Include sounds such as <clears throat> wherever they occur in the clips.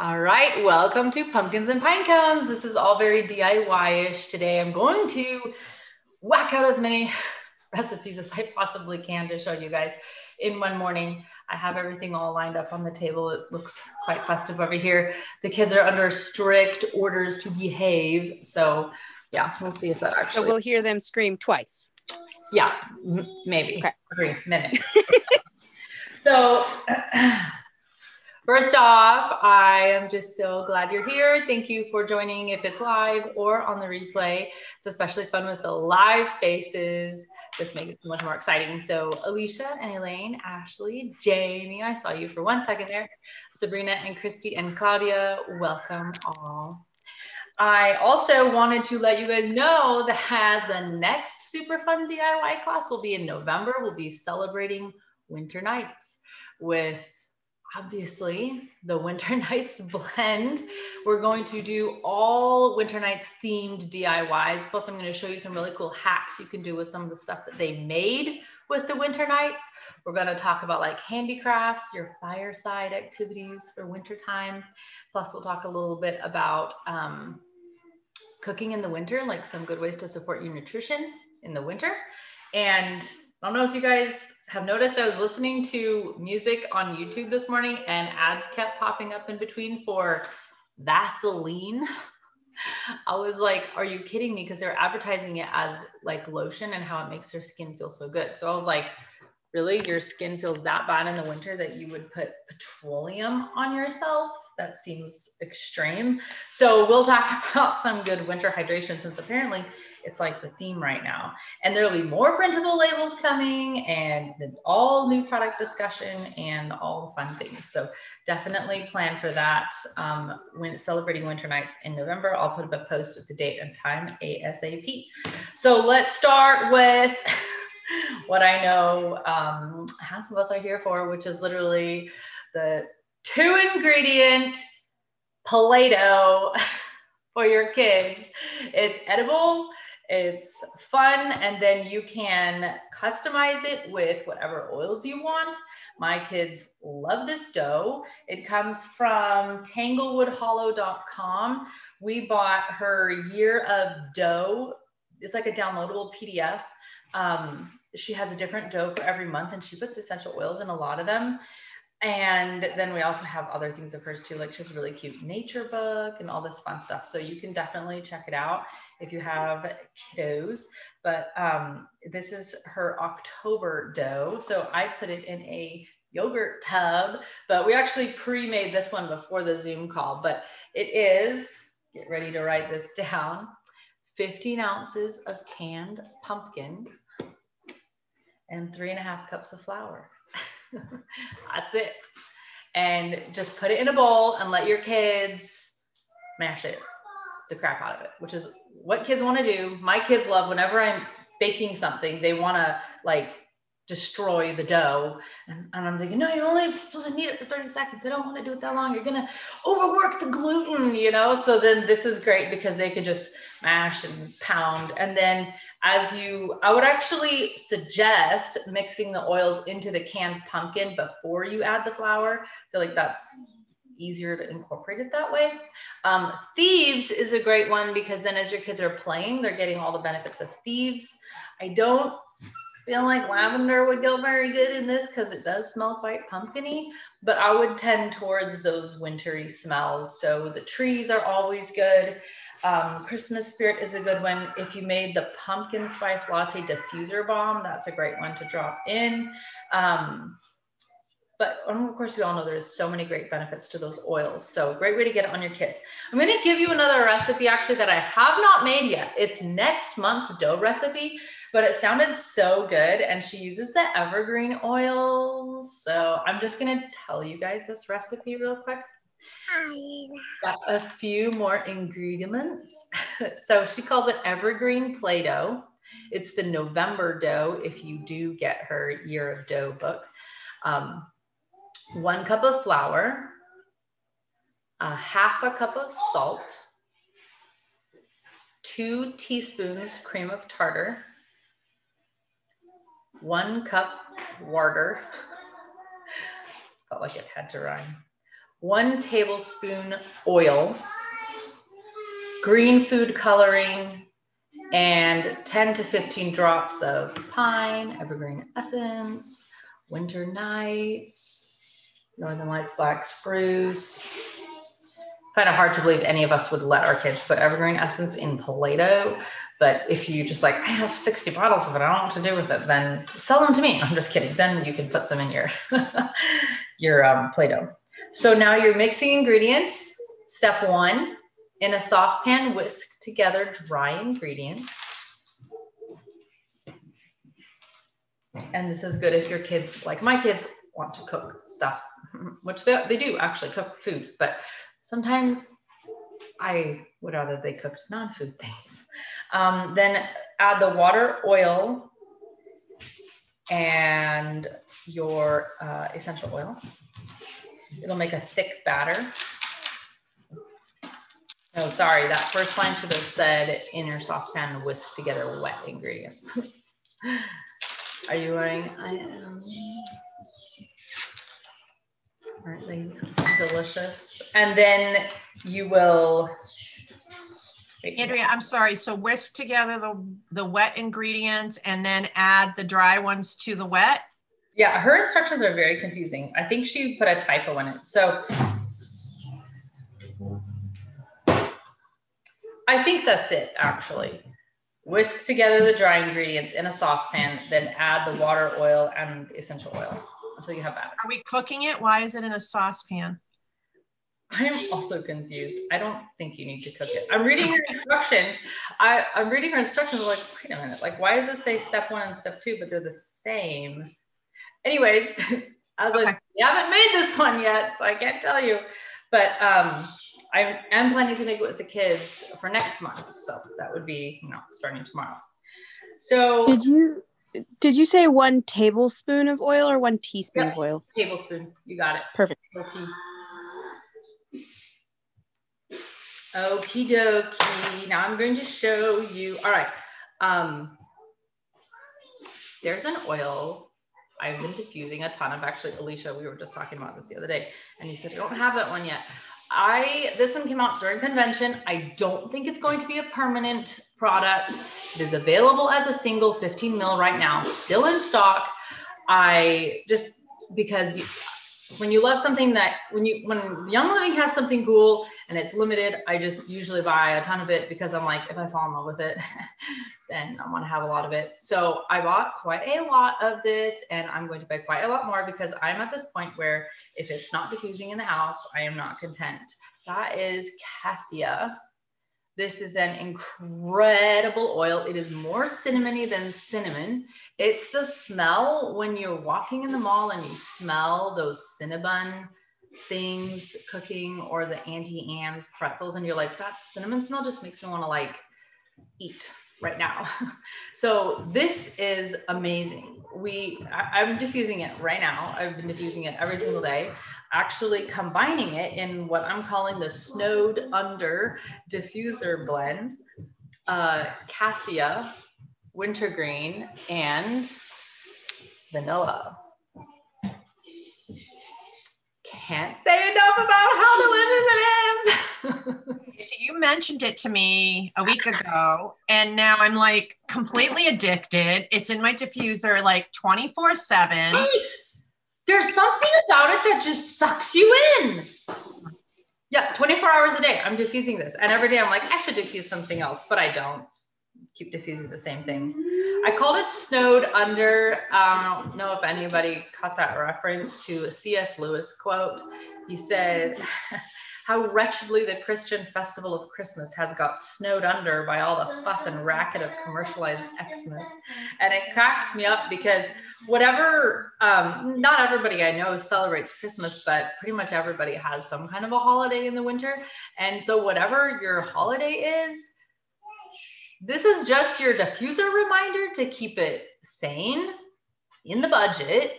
All right, welcome to Pumpkins and Pine Cones. This is all very DIY-ish. Today I'm going to whack out as many <laughs> recipes as I possibly can to show you guys in one morning. I have everything all lined up on the table. It looks quite festive over here. The kids are under strict orders to behave. So yeah, we'll see if that actually. So we'll hear them scream twice. Yeah, maybe okay. three minutes. <laughs> so <clears throat> First off, I am just so glad you're here. Thank you for joining if it's live or on the replay. It's especially fun with the live faces. This makes it so much more exciting. So Alicia and Elaine, Ashley, Jamie, I saw you for one second there. Sabrina and Christy and Claudia, welcome all. I also wanted to let you guys know that the next super fun DIY class will be in November. We'll be celebrating winter nights with obviously the winter <laughs> nights blend. We're going to do all winter nights themed diys plus i'm going to show you some really cool hacks you can do with some of the stuff that they made with the winter nights. We're going to talk about like handicrafts your fireside activities for winter time plus we'll talk a little bit about um, cooking in the winter like some good ways to support your nutrition in the winter. And i don't know if you guys have noticed I was listening to music on YouTube this morning and ads kept popping up in between for Vaseline. <laughs> I was like, are you kidding me? Because they're advertising it as like lotion and how it makes your skin feel so good. So I was like, really? Your skin feels that bad in the winter that you would put petroleum on yourself? That seems extreme. So we'll talk <laughs> about some good winter hydration since apparently it's like the theme right now. And there'll be more printable labels coming and all new product discussion and all the fun things. So definitely plan for that um, when celebrating winter nights in November. I'll put up a post with the date and time ASAP. So let's start with <laughs> what I know um, half of us are here for, which is literally the two ingredient Play-Doh <laughs> for your kids. It's edible it's fun, and then you can customize it with whatever oils you want. My kids love this dough. It comes from tanglewoodhollow.com. We bought her year of dough. It's like a downloadable PDF. Um, she has a different dough for every month, and she puts essential oils in a lot of them. And then we also have other things of hers too, like she has a really cute nature book and all this fun stuff. So you can definitely check it out if you have kiddos. But um, this is her October dough. So I put it in a yogurt tub, but we actually pre-made this one before the Zoom call, but it is, get ready to write this down, 15 ounces of canned pumpkin and three and a half cups of flour. <laughs> That's it. And just put it in a bowl and let your kids mash it the crap out of it, which is what kids want to do. My kids love whenever I'm baking something, they want to like destroy the dough. And, and, I'm thinking, no, you're only supposed to knead it for 30 seconds. I don't want to do it that long. You're going to overwork the gluten, you know? So then this is great because they could just mash and pound. And then as you, I would actually suggest mixing the oils into the canned pumpkin before you add the flour. I feel like that's easier to incorporate it that way. Um, thieves is a great one because then as your kids are playing, they're getting all the benefits of thieves. I don't feel like lavender would go very good in this because it does smell quite pumpkiny, but I would tend towards those wintry smells. So the trees are always good. Um, Christmas Spirit is a good one. If you made the pumpkin spice latte diffuser bomb, that's a great one to drop in. Um, but of course, we all know there's so many great benefits to those oils. So great way to get it on your kids. I'm going to give you another recipe actually that I have not made yet. It's next month's dough recipe, but it sounded so good. And she uses the evergreen oils. So I'm just going to tell you guys this recipe real quick. Got a few more ingredients. <laughs> so she calls it evergreen Play-Doh. It's the November dough if you do get her year of dough book. Um, one cup of flour, a half a cup of salt, two teaspoons cream of tartar, one cup water, <laughs> felt like it had to rhyme, one tablespoon oil, green food coloring, and 10 to 15 drops of pine, evergreen essence, winter nights, northern lights, black spruce. Kind of hard to believe any of us would let our kids put evergreen essence in Play-Doh. But if you just like, I have 60 bottles of it, I don't know what to do with it, then sell them to me. <laughs> I'm just kidding. Then you can put some in your, <laughs> your um, Play-Doh. So now you're mixing ingredients. Step one, in a saucepan, whisk together dry ingredients. And this is good if your kids, like my kids, want to cook stuff, <laughs> which they, they do actually cook food, but sometimes I would rather they cooked non-food <laughs> things. Um, then add the water, oil, and your uh, essential oil. It'll make a thick batter. Oh, sorry, that first line should have said in your saucepan whisk together wet ingredients. <laughs> Are you wearing? I am. Aren't they delicious? And then you will. Andrea, I'm sorry. So whisk together the, the wet ingredients and then add the dry ones to the wet? Yeah, her instructions are very confusing. I think she put a typo in it. So I think that's it actually. Whisk together the dry ingredients in a saucepan, then add the water, oil, and essential oil until you have that. Are we cooking it? Why is it in a saucepan? I'm also confused. I don't think you need to cook it. I'm reading her instructions. I, I'm reading her instructions. I'm like, wait a minute. Like, why does this say step one and step two, but they're the same? Anyways, <laughs> I was okay. like, we haven't made this one yet, so I can't tell you. But um, I am planning to make it with the kids for next month. So that would be, you know, starting tomorrow. So did you did you say one tablespoon of oil or one teaspoon yeah, of oil? Tablespoon. You got it. Perfect. Okie dokie. Now I'm going to show you. All right. Um, there's an oil I've been diffusing a ton of. Actually, Alicia, we were just talking about this the other day, and you said you don't have that one yet. I this one came out during convention. I don't think it's going to be a permanent product. It is available as a single 15 mil right now, still in stock. I just because you, when you love something that when you when Young Living has something cool and it's limited, I just usually buy a ton of it because I'm like, if I fall in love with it, <laughs> then I want to have a lot of it. So I bought quite a lot of this and I'm going to buy quite a lot more because I'm at this point where if it's not diffusing in the house, I am not content. That is Cassia. This is an incredible oil. It is more cinnamony than cinnamon. It's the smell when you're walking in the mall and you smell those Cinnabon things cooking or the Auntie Anne's pretzels and you're like, that cinnamon smell just makes me want to like eat right now. <laughs> so this is amazing. We, I, I'm diffusing it right now. I've been diffusing it every single day, actually combining it in what I'm calling the snowed under diffuser blend, uh, cassia, wintergreen, and vanilla can't say enough about how delicious it is. <laughs> so you mentioned it to me a week ago, and now I'm like completely addicted. It's in my diffuser like 24 7. Right. There's something about it that just sucks you in. Yeah, 24 hours a day. I'm diffusing this. And every day I'm like, I should diffuse something else, but I don't keep diffusing the same thing. I called it Snowed Under. Um, I don't know if anybody caught that reference to a C.S. Lewis quote. He said, <laughs> How wretchedly the Christian festival of Christmas has got snowed under by all the fuss and racket of commercialized Xmas. And it cracked me up because whatever, um, not everybody I know celebrates Christmas, but pretty much everybody has some kind of a holiday in the winter. And so, whatever your holiday is, this is just your diffuser reminder to keep it sane, in the budget,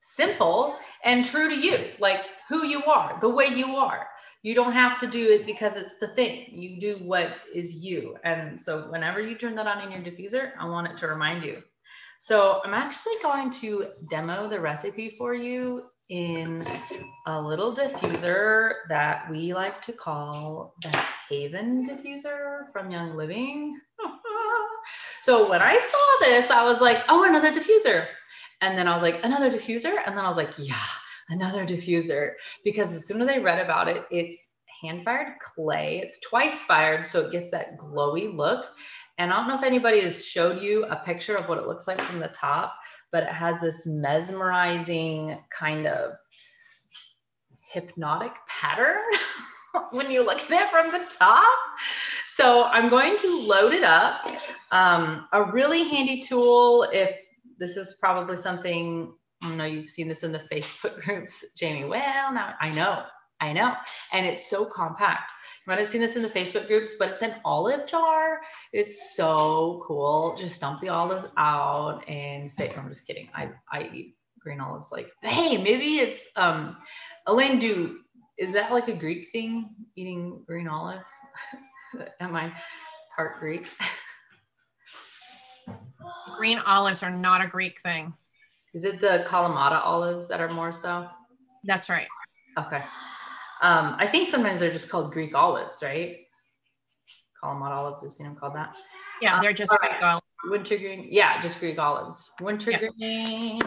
simple, and true to you, like who you are, the way you are. You don't have to do it because it's the thing. You do what is you. And so whenever you turn that on in your diffuser, I want it to remind you. So I'm actually going to demo the recipe for you in a little diffuser that we like to call the Haven diffuser from Young Living. <laughs> so when I saw this, I was like, oh, another diffuser. And then I was like, another diffuser. And then I was like, yeah, another diffuser. Because as soon as I read about it, it's hand fired clay. It's twice fired, so it gets that glowy look. And I don't know if anybody has showed you a picture of what it looks like from the top, but it has this mesmerizing kind of hypnotic pattern <laughs> when you look at it from the top. So I'm going to load it up. Um, a really handy tool if this is probably something, I know you've seen this in the Facebook groups, Jamie. Well, now I know, I know. And it's so compact. You might have seen this in the Facebook groups, but it's an olive jar. It's so cool. Just dump the olives out and say, I'm just kidding. I, I eat green olives like, hey, maybe it's, um, Elaine, do, is that like a Greek thing, eating green olives? <laughs> Am I part Greek? <laughs> Green olives are not a Greek thing. Is it the Kalamata olives that are more so? That's right. Okay. Um, I think sometimes they're just called Greek olives, right? Kalamata olives, I've seen them called that. Yeah, they're just Greek olives. Winter green, yeah, just Greek olives. Winter yeah. green.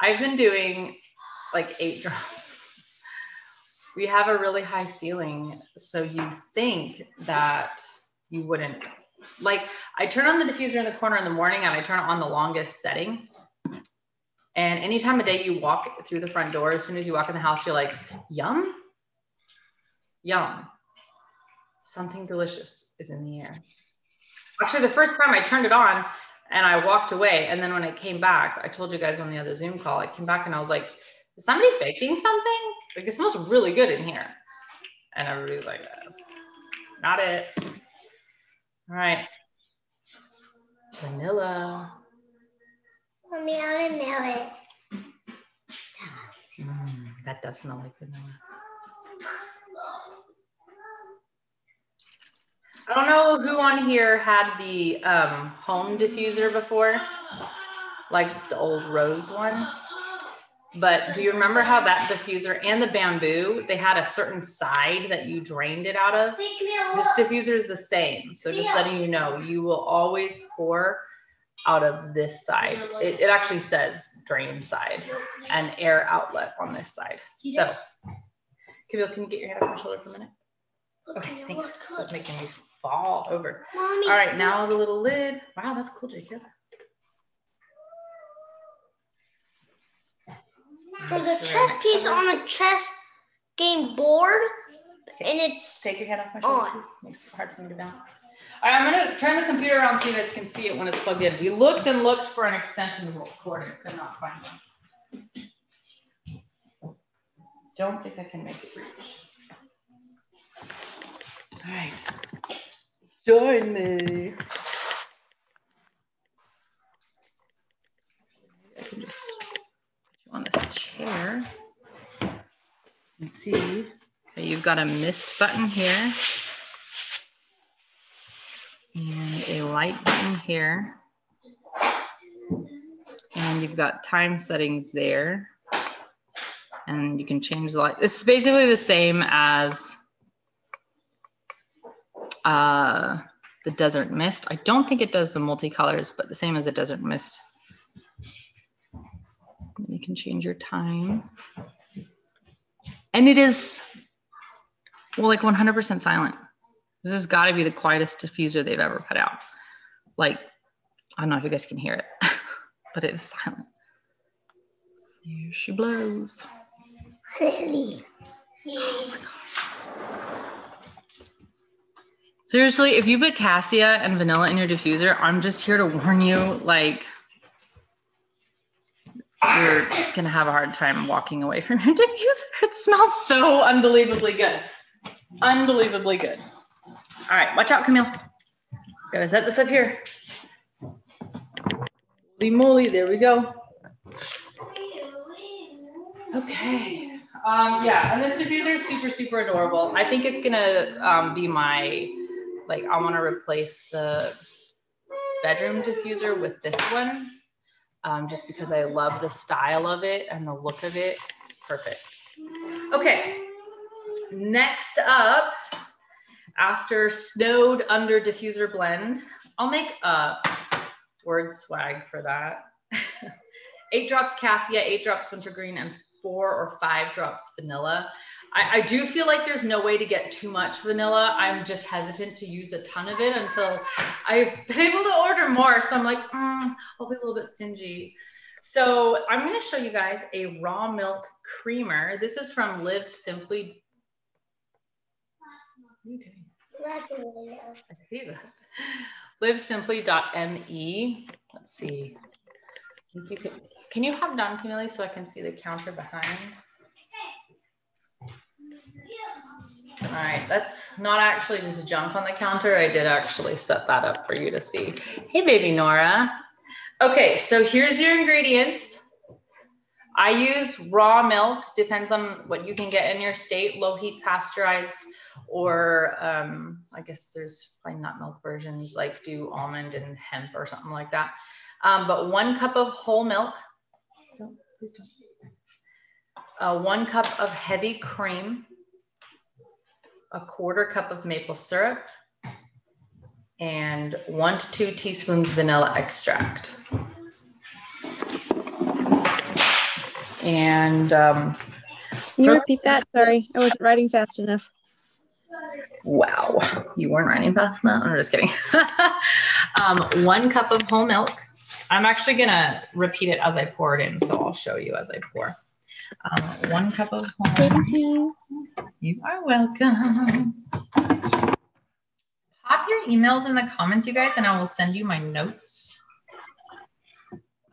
I've been doing like eight <laughs> drops. We have a really high ceiling, so you think that you wouldn't like I turn on the diffuser in the corner in the morning and I turn it on the longest setting. And any time of day you walk through the front door, as soon as you walk in the house, you're like, yum, yum. Something delicious is in the air. Actually, the first time I turned it on and I walked away, and then when I came back, I told you guys on the other Zoom call, I came back and I was like, is somebody faking something? Like, it smells really good in here. And everybody's like, not it. All right. Vanilla. Mommy, I want to nail it. Mm, that does smell like vanilla. I don't know who on here had the um, home diffuser before, like the old rose one. But do you remember how that diffuser and the bamboo, they had a certain side that you drained it out of? This diffuser is the same. So just letting you know, you will always pour out of this side. It, it actually says drain side and air outlet on this side. So, Camille, can you get your head off my shoulder for a minute? Okay, thanks. That's making me fall over. All right, now the little lid. Wow, that's cool, Jacob. There's a chess piece on a chess game board, and it's take your head off my shoulder, please. Makes it hard for me to balance. All right, I'm gonna turn the computer around so you guys can see it when it's plugged in. We looked and looked for an extension cord and could not find one. Don't think I can make it reach. All right, join me. I can just on this chair and see that you've got a mist button here and a light button here. And you've got time settings there. And you can change the light. It's basically the same as uh, the Desert Mist. I don't think it does the multicolors, but the same as the Desert Mist. You can change your time. And it is, well, like 100% silent. This has got to be the quietest diffuser they've ever put out. Like, I don't know if you guys can hear it, <laughs> but it is silent. Here she blows. Oh my Seriously, if you put cassia and vanilla in your diffuser, I'm just here to warn you, like, you're gonna have a hard time walking away from your <laughs> diffuser. It smells so unbelievably good. Unbelievably good. All right, watch out, Camille. Gotta set this up here. Holy moly, there we go. Okay. Um, yeah, and this diffuser is super, super adorable. I think it's gonna um, be my, like, I wanna replace the bedroom diffuser with this one um, just because I love the style of it and the look of it. It's perfect. Okay, next up, after snowed under diffuser blend, I'll make a word swag for that. <laughs> eight drops cassia, eight drops wintergreen, and four or five drops vanilla. I, I, do feel like there's no way to get too much vanilla. I'm just hesitant to use a ton of it until I've <laughs> been able to order more. So I'm like, mm, I'll be a little bit stingy. So I'm going to show you guys a raw milk creamer. This is from Live Simply. Okay. I see that. LiveSimply.me. Let's see. You could, can you have done, Camille, so I can see the counter behind? All right, that's not actually just junk on the counter. I did actually set that up for you to see. Hey, baby Nora. Okay, so here's your ingredients. I use raw milk, depends on what you can get in your state, low heat pasteurized, or um, I guess there's probably nut milk versions like do almond and hemp or something like that. Um, but one cup of whole milk. Uh, one cup of heavy cream, a quarter cup of maple syrup, and one to two teaspoons vanilla extract. And um, Can you repeat that? Sorry, I wasn't writing fast enough. Wow, you weren't writing fast enough. I'm just kidding. <laughs> um, one cup of whole milk. I'm actually gonna repeat it as I pour it in, so I'll show you as I pour. Um, one cup of whole. Thank you. You are welcome. Pop your emails in the comments, you guys, and I will send you my notes.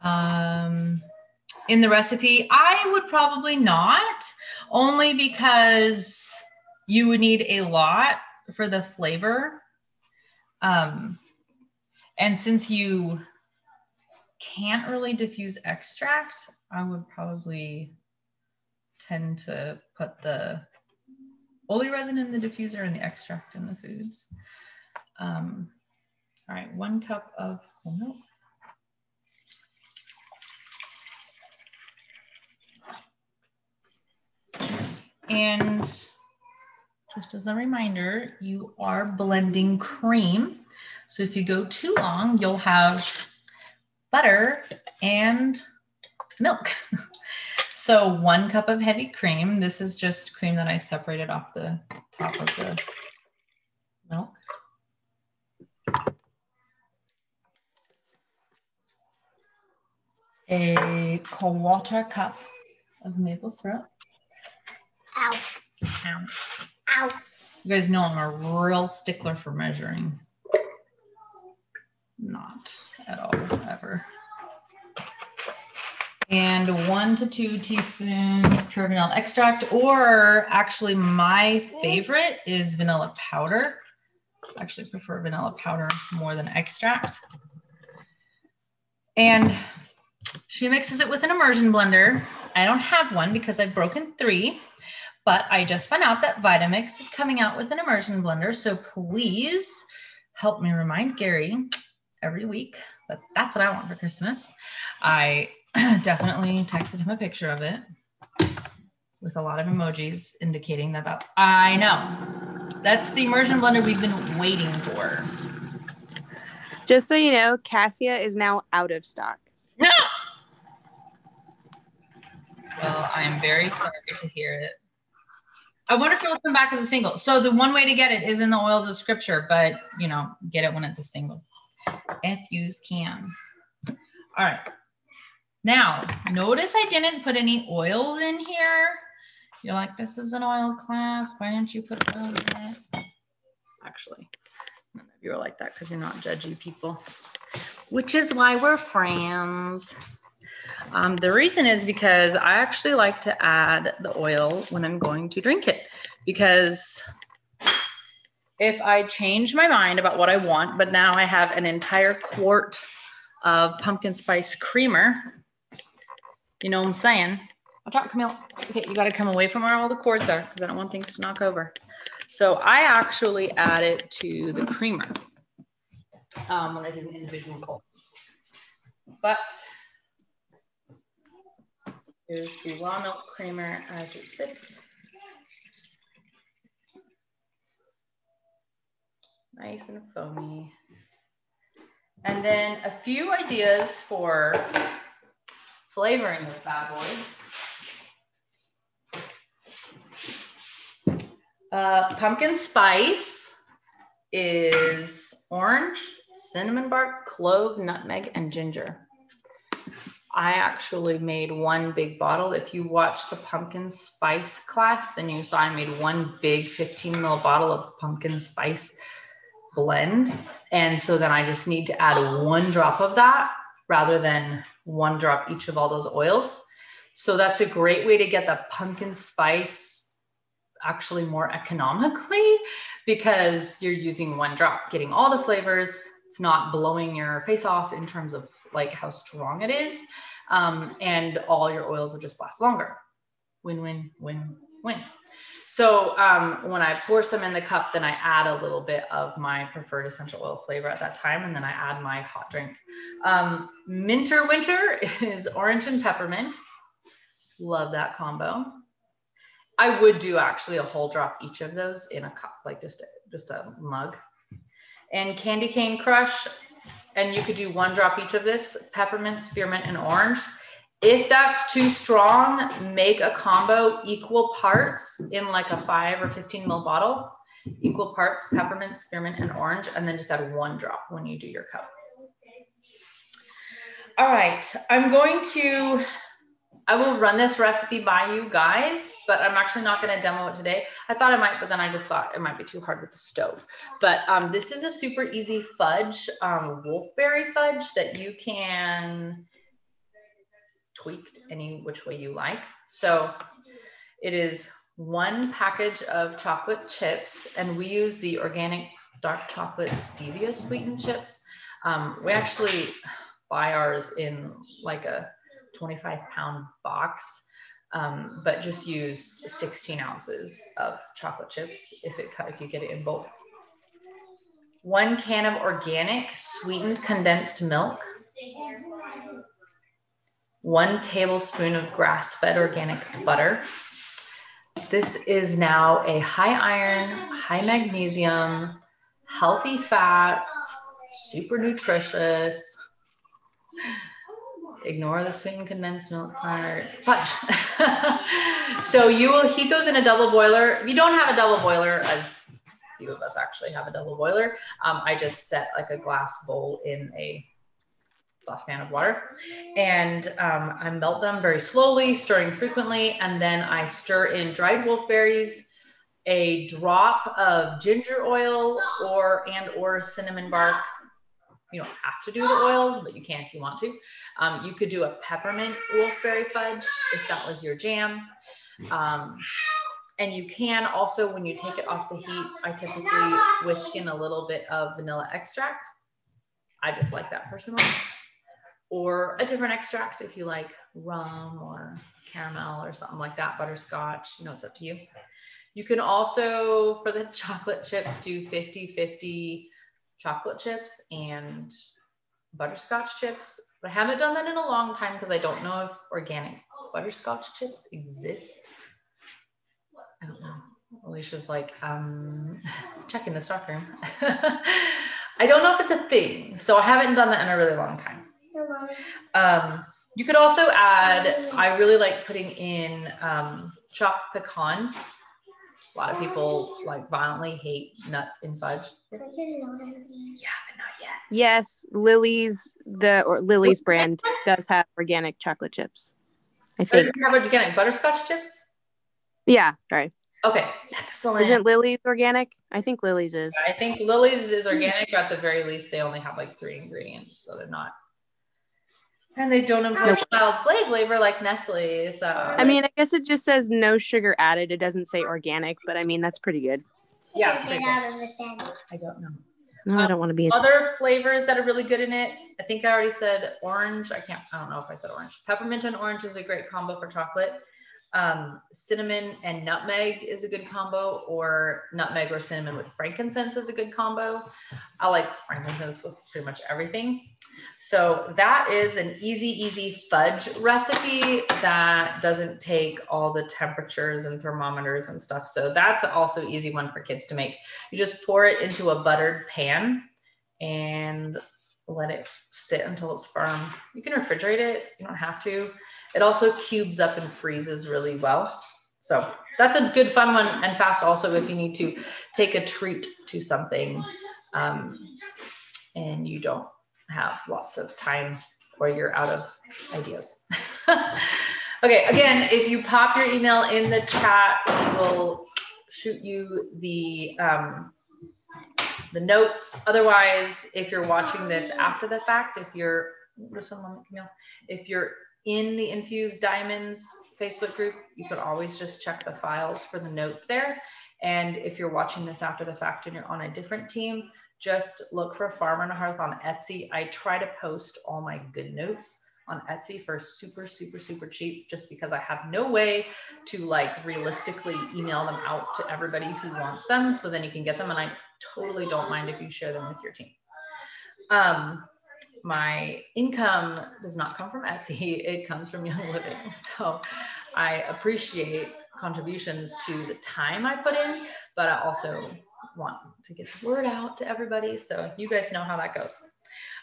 Um, in the recipe, I would probably not, only because you would need a lot for the flavor. Um, and since you can't really diffuse extract, I would probably tend to put the oleoresin in the diffuser and the extract in the foods. Um, all right, one cup of whole milk. And just as a reminder, you are blending cream. So if you go too long, you'll have butter and milk. <laughs> so one cup of heavy cream. This is just cream that I separated off the top of the milk. A quarter cup of maple syrup. Ow. Ow. Ow. You guys know I'm a real stickler for measuring. Not at all, ever. And one to two teaspoons pure vanilla extract, or actually my favorite is vanilla powder. I actually prefer vanilla powder more than extract. And she mixes it with an immersion blender. I don't have one because I've broken three. But I just found out that Vitamix is coming out with an immersion blender. So please help me remind Gary every week that that's what I want for Christmas. I <clears throat> definitely texted him a picture of it with a lot of emojis indicating that that's, I know that's the immersion blender we've been waiting for. Just so you know, Cassia is now out of stock. No. Well, I am very sorry to hear it. I wonder if it'll come back as a single. So the one way to get it is in the oils of scripture, but you know, get it when it's a single. If yous can. All right. Now, notice I didn't put any oils in here. You're like, this is an oil class. Why didn't you put oils in it? Actually, none of you are like that because you're not judgy people, which is why we're friends. Um, the reason is because I actually like to add the oil when I'm going to drink it because if I change my mind about what I want, but now I have an entire quart of pumpkin spice creamer, you know what I'm saying? I'll talk, Camille. Okay, you got to come away from where all the cords are because I don't want things to knock over. So I actually add it to the creamer um, when I do an individual bowl. But is the raw milk creamer as it sits. Nice and foamy. And then a few ideas for flavoring this bad boy. Uh, pumpkin spice is orange, cinnamon bark, clove, nutmeg, and ginger. I actually made one big bottle. If you watch the pumpkin spice class, then you saw I made one big 15 ml bottle of pumpkin spice blend. And so then I just need to add one drop of that rather than one drop each of all those oils. So that's a great way to get the pumpkin spice actually more economically because you're using one drop, getting all the flavors. It's not blowing your face off in terms of like how strong it is. Um, and all your oils will just last longer. Win, win, win, win. So um, when I pour some in the cup, then I add a little bit of my preferred essential oil flavor at that time, and then I add my hot drink. Um, Minter Winter <laughs> is orange and peppermint. Love that combo. I would do actually a whole drop each of those in a cup, like just a, just a mug. And Candy Cane Crush, and you could do one drop each of this, peppermint, spearmint, and orange. If that's too strong, make a combo equal parts in like a five or 15 ml bottle, equal parts peppermint, spearmint, and orange, and then just add one drop when you do your cup. All right, I'm going to, I will run this recipe by you guys, but I'm actually not gonna demo it today. I thought I might, but then I just thought it might be too hard with the stove. But um, this is a super easy fudge, um, wolfberry fudge that you can tweak any which way you like. So it is one package of chocolate chips, and we use the organic dark chocolate stevia sweetened chips. Um, we actually buy ours in like a 25 pound box, um, but just use 16 ounces of chocolate chips if it if you get it in bulk. One can of organic sweetened condensed milk one tablespoon of grass-fed organic butter. This is now a high iron, high magnesium, healthy fats, super nutritious. Ignore the sweetened condensed milk part. Fudge. <laughs> so you will heat those in a double boiler. If you don't have a double boiler, as few of us actually have a double boiler, um, I just set like a glass bowl in a saucepan of water. And um, I melt them very slowly, stirring frequently. And then I stir in dried wolfberries, a drop of ginger oil or and or cinnamon bark. You don't have to do the oils, but you can if you want to. Um, you could do a peppermint wolfberry fudge if that was your jam. Um, and you can also, when you take it off the heat, I typically whisk in a little bit of vanilla extract. I just like that personally or a different extract if you like rum or caramel or something like that, butterscotch, you know, it's up to you. You can also, for the <laughs> chocolate chips, do 50 50 chocolate chips and butterscotch chips. But I haven't done that in a long time because I don't know if organic butterscotch chips exist. I don't know. Alicia's like, um, <laughs> checking the stockroom. <laughs> I don't know if it's a thing. So I haven't done that in a really long time. Um, you could also add, I really like putting in um, chopped pecans. A lot of people like violently hate nuts in fudge. Yeah, but not yet. Yes, Lily's the or Lily's brand does have organic chocolate chips. I think. Does have organic butterscotch chips? Yeah, right. Okay, excellent. Isn't Lily's organic? I think Lily's is. I think Lily's is organic, but at the very least, they only have like three ingredients, so they're not and they don't employ child slave labor like Nestle. So I mean, I guess it just says no sugar added. It doesn't say organic, but I mean that's pretty good. Yeah, it's pretty good. I don't know. No, I don't want to be. Other flavors that are really good in it. I think I already said orange. I can't. I don't know if I said orange. Peppermint and orange is a great combo for chocolate. Um, cinnamon and nutmeg is a good combo, or nutmeg or cinnamon with frankincense is a good combo. I like frankincense with pretty much everything. So that is an easy, easy fudge recipe that doesn't take all the temperatures and thermometers and stuff. So that's also easy one for kids to make. You just pour it into a buttered pan and let it sit until it's firm. You can refrigerate it, you don't have to. It also cubes up and freezes really well. So that's a good fun one and fast also if you need to take a treat to something um, and you don't have lots of time or you're out of ideas. <laughs> okay, again, if you pop your email in the chat, we will shoot you the um, the notes. Otherwise, if you're watching this after the fact, if you're just one moment, Camille, if you're in the Infused Diamonds Facebook group, you could always just check the files for the notes there. And if you're watching this after the fact and you're on a different team, just look for Farmer and Hearth on Etsy. I try to post all my good notes on Etsy for super, super, super cheap, just because I have no way to like realistically email them out to everybody who wants them. So then you can get them. And I totally don't mind if you share them with your team. Um, my income does not come from Etsy, <laughs> it comes from Young Living. So I appreciate contributions to the time I put in, but I also want to get the word out to everybody. So you guys know how that goes.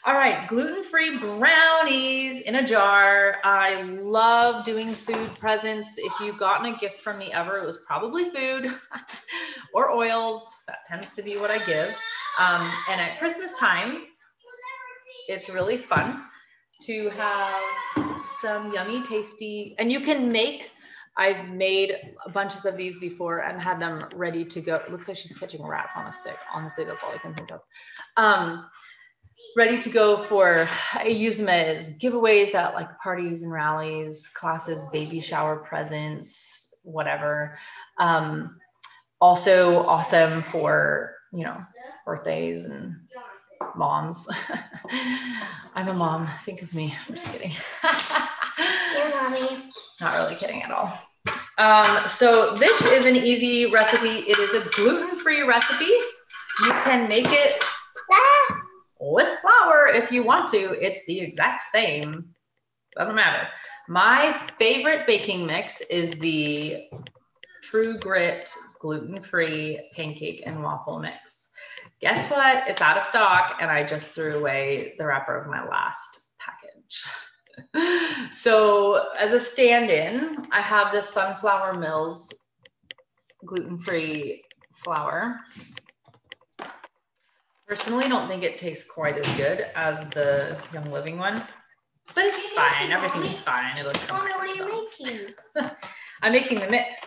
All right, gluten-free brownies in a jar. I love doing food presents. If you've gotten a gift from me ever, it was probably food <laughs> or oils. That tends to be what I give. Um, and at Christmas time, it's really fun to have some yummy, tasty, and you can make I've made bunches of these before and had them ready to go. It looks like she's catching rats on a stick. Honestly, that's all I can think of. Um, ready to go for, I use them as giveaways at like parties and rallies, classes, baby shower presents, whatever. Um, also awesome for, you know, birthdays and moms. <laughs> I'm a mom. Think of me. I'm just kidding. <laughs> Your mommy. Not really kidding at all. Um, so this is an easy recipe. It is a gluten-free recipe. You can make it with flour if you want to. It's the exact same. Doesn't matter. My favorite baking mix is the True Grit gluten-free pancake and waffle mix. Guess what? It's out of stock and I just threw away the wrapper of my last package. <laughs> so as a stand-in, I have this Sunflower Mills gluten-free flour. Personally, don't think it tastes quite as good as the Young Living one, but it's fine. Everything's fine. It'll come back what are you making? <laughs> I'm making the mix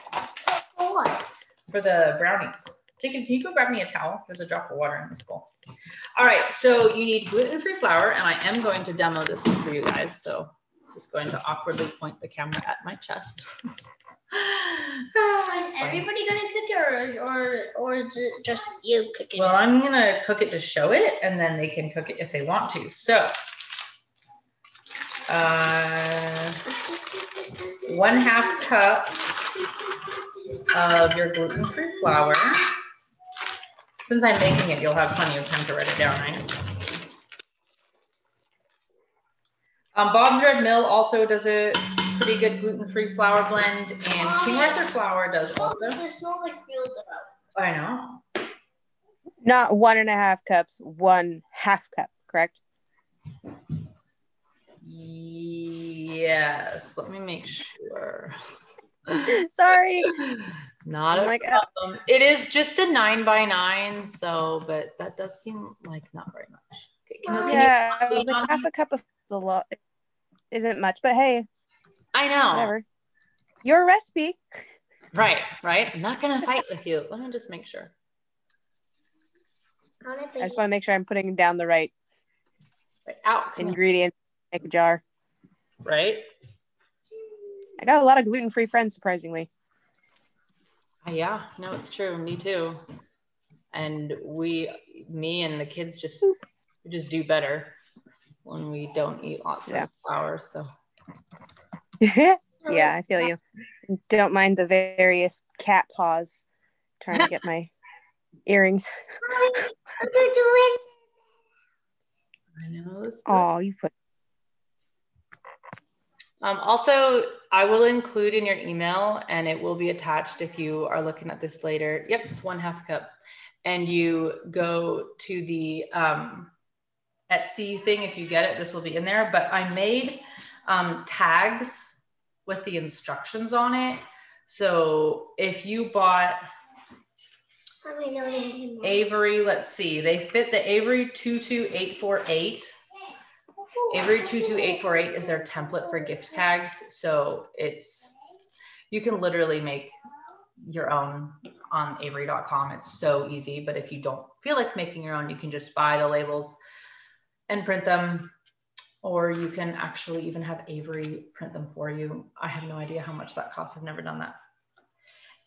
For what? for the brownies. Jacob, can you go grab me a towel? There's a drop of water in this bowl. All right, so you need gluten-free flour, and I am going to demo this one for you guys. So I'm just going to awkwardly point the camera at my chest. <laughs> Is everybody gonna cook it or, or, or is it just you cooking? Well, I'm gonna cook it to show it, and then they can cook it if they want to. So, uh, one half cup of your gluten-free flour. Since I'm making it, you'll have plenty of time to write it down, right? Um, Bob's Red Mill also does a pretty good gluten-free flour blend, and King Arthur flour does also. It smells like real dough. I know. Not one and a half cups, one half cup, correct? Yes, let me make sure. <laughs> Sorry. Not I'm a like, uh, problem. It is just a nine by nine, so but that does seem like not very much. Can, can yeah, I was like, half a cup of the lot isn't much, but hey, I know. whatever. Your recipe. Right, right. I'm not gonna fight with you. Let me just make sure. I just want to make sure I'm putting down the right Right out. Come here. ingredients. Make a jar. Right. I got a lot of gluten free friends, surprisingly. Yeah, no, it's true. Me too. And we, me and the kids just, we just do better when we don't eat lots Yeah. of flour. So <laughs> yeah, I feel you. Don't mind the various cat paws trying to get my earrings. <laughs> I know. Oh, you put. Um, also, I will include in your email and it will be attached if you are looking at this later. Yep, it's one half cup. And you go to the um, Etsy thing, if you get it, this will be in there. But I made um, tags with the instructions on it. So if you bought Avery, let's see, they fit the Avery 22848 Avery 22848 is their template for gift tags. So it's, you can literally make your own on avery.com. It's so easy. But if you don't feel like making your own, you can just buy the labels and print them. Or you can actually even have Avery print them for you. I have no idea how much that costs. I've never done that.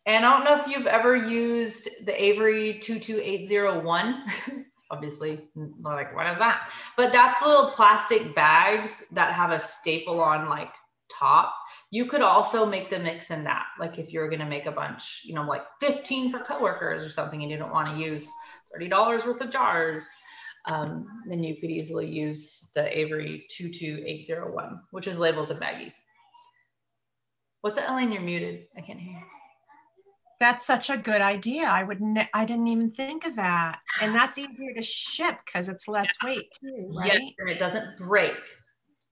And I don't know if you've ever used the Avery 22801. <laughs> obviously like what is that? But that's little plastic bags that have a staple on like top. You could also make the mix in that like if you're going to make a bunch you know like 15 for coworkers or something and you don't want to use $30 worth of jars um, then you could easily use the avery 22801 which is labels and baggies. What's that elaine? You're muted. I can't hear you that's such a good idea. I would ne- I didn't even think of that. And <sighs> that's easier to ship because it's less weight too, right? Yes, and it doesn't break.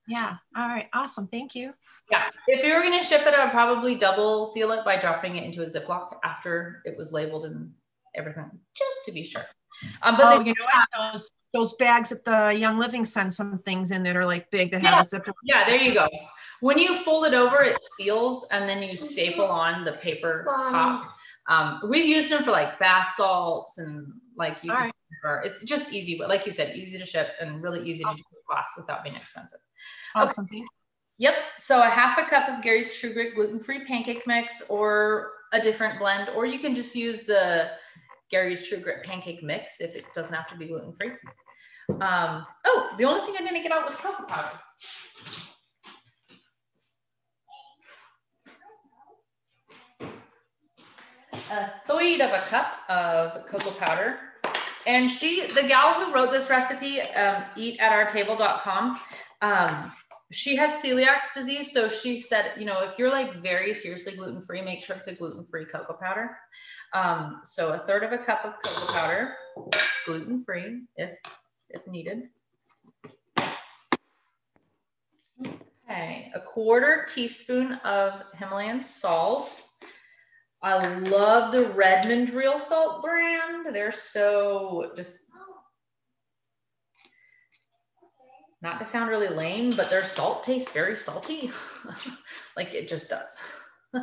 Yeah. All right. Awesome. Thank you. Yeah. If you were going to ship it, I'd probably double seal it by dropping it into a Ziploc after it was labeled and everything, just to be sure. Um, but oh, you know what? Those those bags at the Young Living send some things in that are like big that yeah. have a zipper. Yeah, there you go. When you fold it over, it seals and then you staple on the paper top. Um, we've used them for like bath salts and like you right. it's just easy, but like you said, easy to ship and really easy awesome. to do class without being expensive. Awesome. Okay. Yep. So a half a cup of Gary's True Grit gluten-free pancake mix or a different blend, or you can just use the Gary's True Grit pancake mix if it doesn't have to be gluten-free. Um, oh, the only thing I didn't get out was cocoa powder. A third of a cup of cocoa powder. And she, the gal who wrote this recipe, um, eatatartable.com, um, she has celiac disease. So she said, you know, if you're like very seriously gluten-free, make sure it's a gluten-free cocoa powder. Um, so a third of a cup of cocoa powder, gluten-free if, if needed. Okay, a quarter teaspoon of Himalayan salt. I love the Redmond Real Salt brand. They're so just not to sound really lame, but their salt tastes very salty. <laughs> like it just does. <laughs>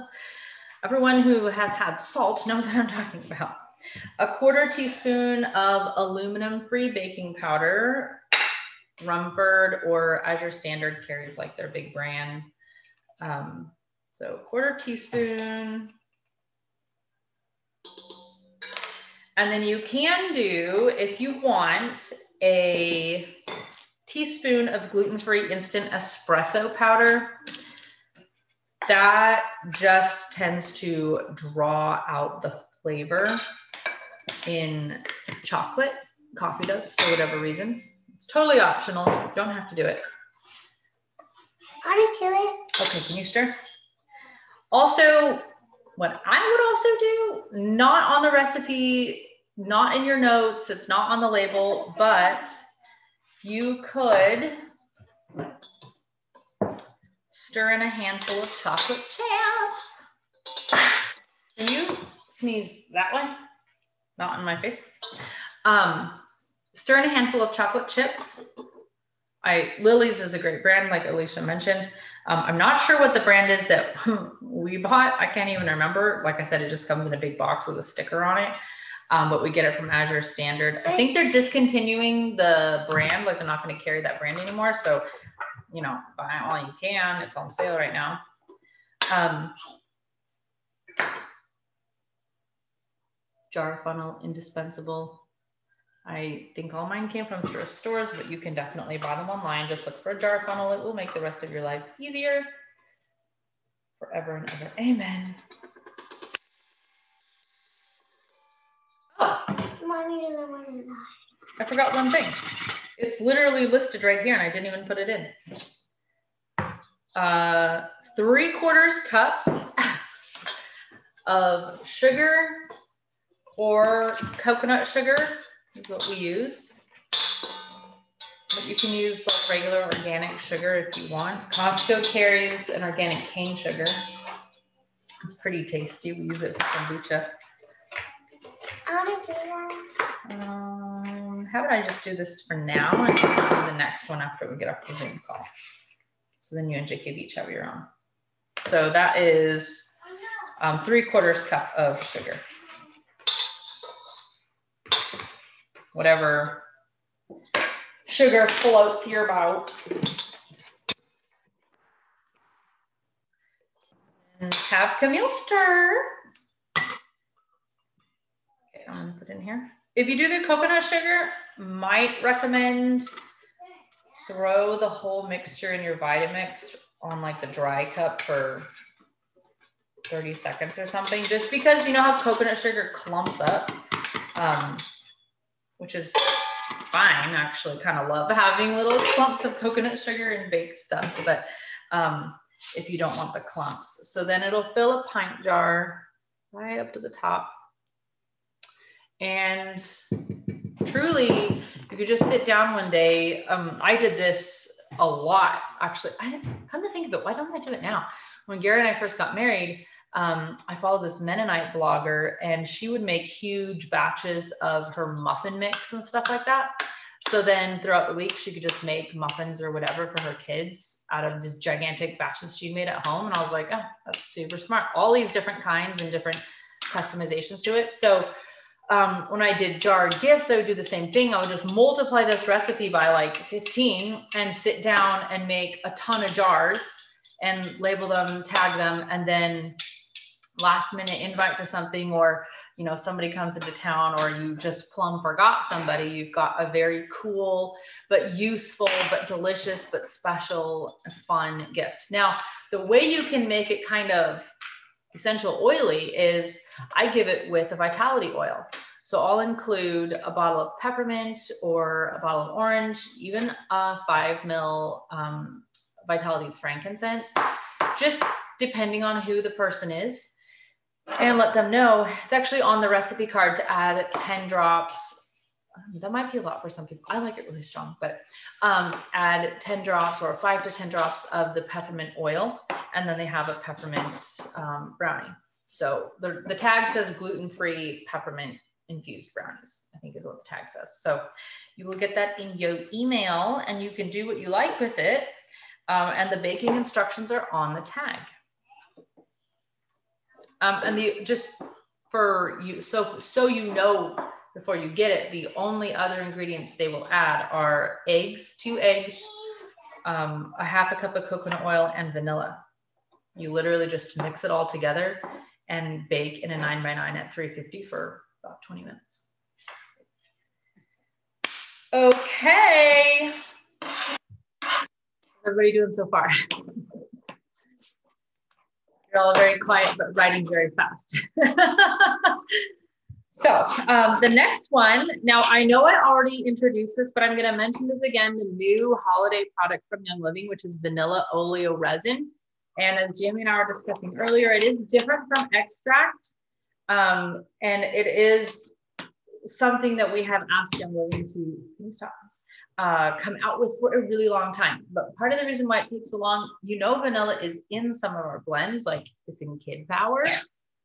Everyone who has had salt knows what I'm talking about. A quarter teaspoon of aluminum free baking powder, Rumford or Azure Standard carries like their big brand. Um, so a quarter teaspoon And then you can do, if you want, a teaspoon of gluten-free instant espresso powder. That just tends to draw out the flavor in chocolate. Coffee does for whatever reason. It's totally optional. You don't have to do it. How do you kill it? Okay, can you stir? Also, what I would also do, not on the recipe, not in your notes, it's not on the label, but you could stir in a handful of chocolate chips. Can you sneeze that way? Not in my face. Um, stir in a handful of chocolate chips. I Lily's is a great brand, like Alicia mentioned. Um, I'm not sure what the brand is that <laughs> we bought. I can't even remember. Like I said, it just comes in a big box with a sticker on it. Um, but we get it from Azure Standard. I think they're discontinuing the brand, like they're not going to carry that brand anymore. So, you know, buy all you can. It's on sale right now. Um, jar funnel, indispensable. I think all mine came from thrift stores, but you can definitely buy them online. Just look for a jar funnel. It will make the rest of your life easier. forever and ever. Amen. Oh, Mommy doesn't want to lie. I forgot one thing. It's literally listed right here and I didn't even put it in. Uh, three quarters cup of sugar or coconut sugar is what we use. But you can use like regular organic sugar if you want. Costco carries an organic cane sugar. It's pretty tasty. We use it for kombucha. Um, how about I just do this for now and do the next one after we get off the Zoom call. So then you and Jacob each have your own. So that is um, three quarters cup of sugar. Whatever sugar floats your boat. And have Camille stir. Okay, I'm gonna put in here. If you do the coconut sugar, might recommend throw the whole mixture in your Vitamix on like the dry cup for 30 seconds or something, just because you know how coconut sugar clumps up, um, which is fine. Actually, kind of love having little <laughs> clumps of coconut sugar in baked stuff, but um, if you don't want the clumps. So then it'll fill a pint jar right up to the top. And truly, you could just sit down one day. Um, I did this a lot, actually. I come to think of it. Why don't I do it now? When Gary and I first got married, um, I followed this Mennonite blogger, and she would make huge batches of her muffin mix and stuff like that. So then throughout the week, she could just make muffins or whatever for her kids out of these gigantic batches she made at home. And I was like, oh, that's super smart. All these different kinds and different customizations to it. So um, when I did jarred gifts, I would do the same thing. I would just multiply this recipe by like 15 and sit down and make a ton of jars and label them, tag them, and then last minute invite to something or you know somebody comes into town or you just plumb forgot somebody you've got a very cool but useful but delicious but special fun gift. Now the way you can make it kind of essential oily is i give it with a vitality oil. So i'll include a bottle of peppermint or a bottle of orange even a five mil um, vitality frankincense just depending on who the person is and let them know. It's actually on the recipe card to add 10 drops. Um, that might be a lot for some people. I like it really strong but um, add 10 drops or 5 to 10 drops of the peppermint oil and then they have a peppermint um, brownie. So the, the tag says gluten-free peppermint infused brownies i think is what the tag says. So you will get that in your email and you can do what you like with it. Um, and the baking instructions are on the tag um, and the just for you, so so you know before you get it, the only other ingredients they will add are eggs, two eggs, um, a half a cup of coconut oil, and vanilla. You literally just mix it all together and bake in a nine by nine at 350 for about 20 minutes. Okay. Everybody doing so far? <laughs> You're all very quiet, but writing very fast. <laughs> so um, the next one, now I know I already introduced this, but I'm going to mention this again, the new holiday product from Young Living, which is vanilla oleoresin. And as Jamie and I were discussing earlier, it is different from extract. Um, and it is something that we have asked Young Living to, can you stop? Uh, come out with for a really long time. But part of the reason why it takes so long, you know, vanilla is in some of our blends, like it's in Kid Power.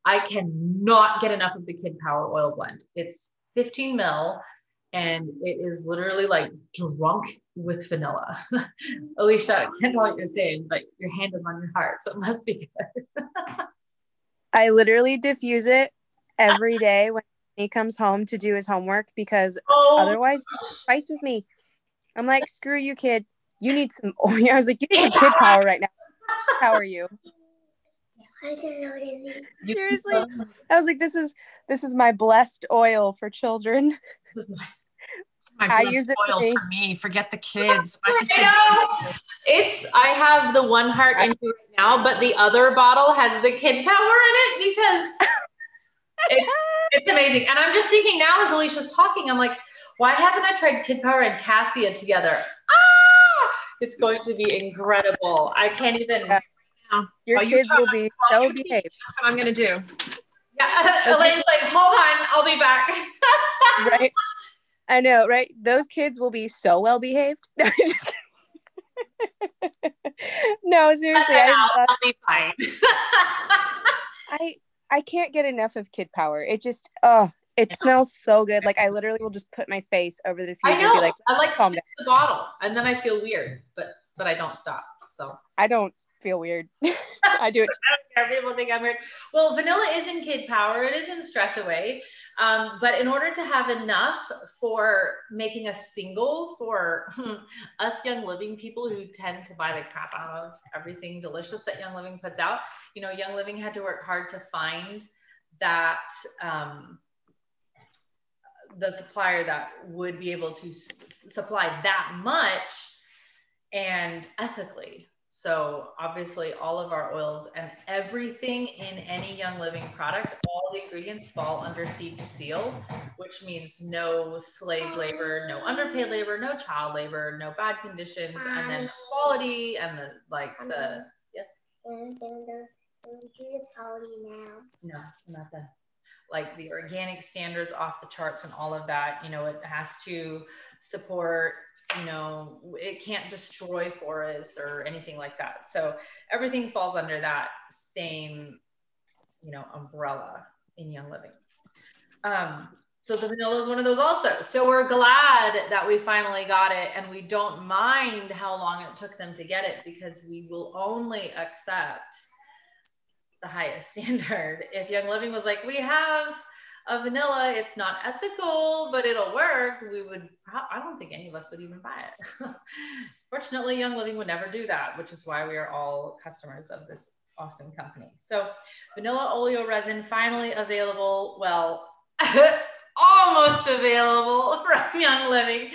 I cannot get enough of the Kid Power oil blend. It's 15 mil and it is literally like drunk with vanilla. <laughs> Alicia, I can't tell what you're saying, but your hand is on your heart, so it must be good. <laughs> I literally diffuse it every day when he comes home to do his homework because oh. otherwise he fights with me. I'm like, screw you, kid. You need some oil. <laughs> I was like, you need some kid power right now. How are you? I don't know what it is. Seriously, I was like, this is this is my blessed oil for children. My I blood use it spoiled for me. Forget the kids. I just I said- know. It's I have the one heart in here right now, but the other bottle has the kid power in it because <laughs> it's, it's amazing. And I'm just thinking now as Alicia's talking, I'm like, why haven't I tried Kid Power and Cassia together? Ah, it's going to be incredible. I can't even. Yeah. Your Oh, kids will be so behaved, That's what I'm gonna do. Yeah, <laughs> Elaine's like, hold on, I'll be back. <laughs> right? I know, right? Those kids will be so well behaved. <laughs> no, Let seriously, them I out, love, I'll be fine. I I can't get enough of Kid Power. It just oh, it smells so good. Like I literally will just put my face over the diffuser I and be like, I like calm sip the bottle, and then I feel weird, but but I don't stop. So I don't feel weird. <laughs> I do it. <laughs> I don't care. People think I'm weird. Well, vanilla is in Kid Power. It is in Stress Away. Um, but in order to have enough for making a single for <laughs> us Young Living people who tend to buy the crap out of everything delicious that Young Living puts out, you know, Young Living had to work hard to find that um, the supplier that would be able to s- supply that much and ethically. So obviously all of our oils and everything in any Young Living product, all the ingredients fall under seed to seal, which means no slave labor, no underpaid labor, no child labor, no bad conditions, and then quality and the like the yes, do the party now. no, not the like the organic standards off the charts and all of that. You know, it has to support you know, it can't destroy forests or anything like that. So everything falls under that same, you know, umbrella in Young Living. Um, so the vanilla is one of those also. So we're glad that we finally got it and we don't mind how long it took them to get it because we will only accept the highest <laughs> standard. If Young Living was like, we have a vanilla, it's not ethical, but it'll work, we would, I don't think any of us would even buy it. <laughs> Fortunately, Young Living would never do that, which is why we are all customers of this awesome company. So vanilla oleoresin finally available. Well, <laughs> almost available from Young Living.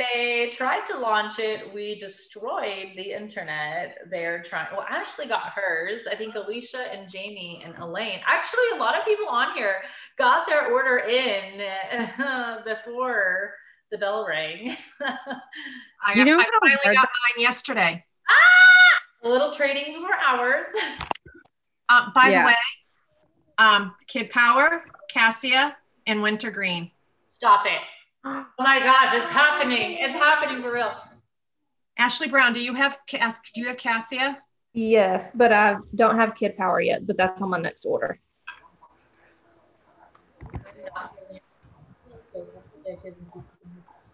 They tried to launch it. We destroyed the internet. They're trying, well, Ashley got hers. I think Alicia and Jamie and Elaine. Actually, a lot of people on here got their order in <laughs> before the bell rang. <laughs> I, You know I how finally got mine yesterday. Ah! a little trading for hours. Uh, by Yeah. the way, um, Kid Power, Cassia, and Wintergreen. Stop it. Oh my gosh, it's happening. It's happening for real. Ashley Brown, do you have Cass? Do you have Cassia? Yes, but I don't have kid power yet, but that's on my next order.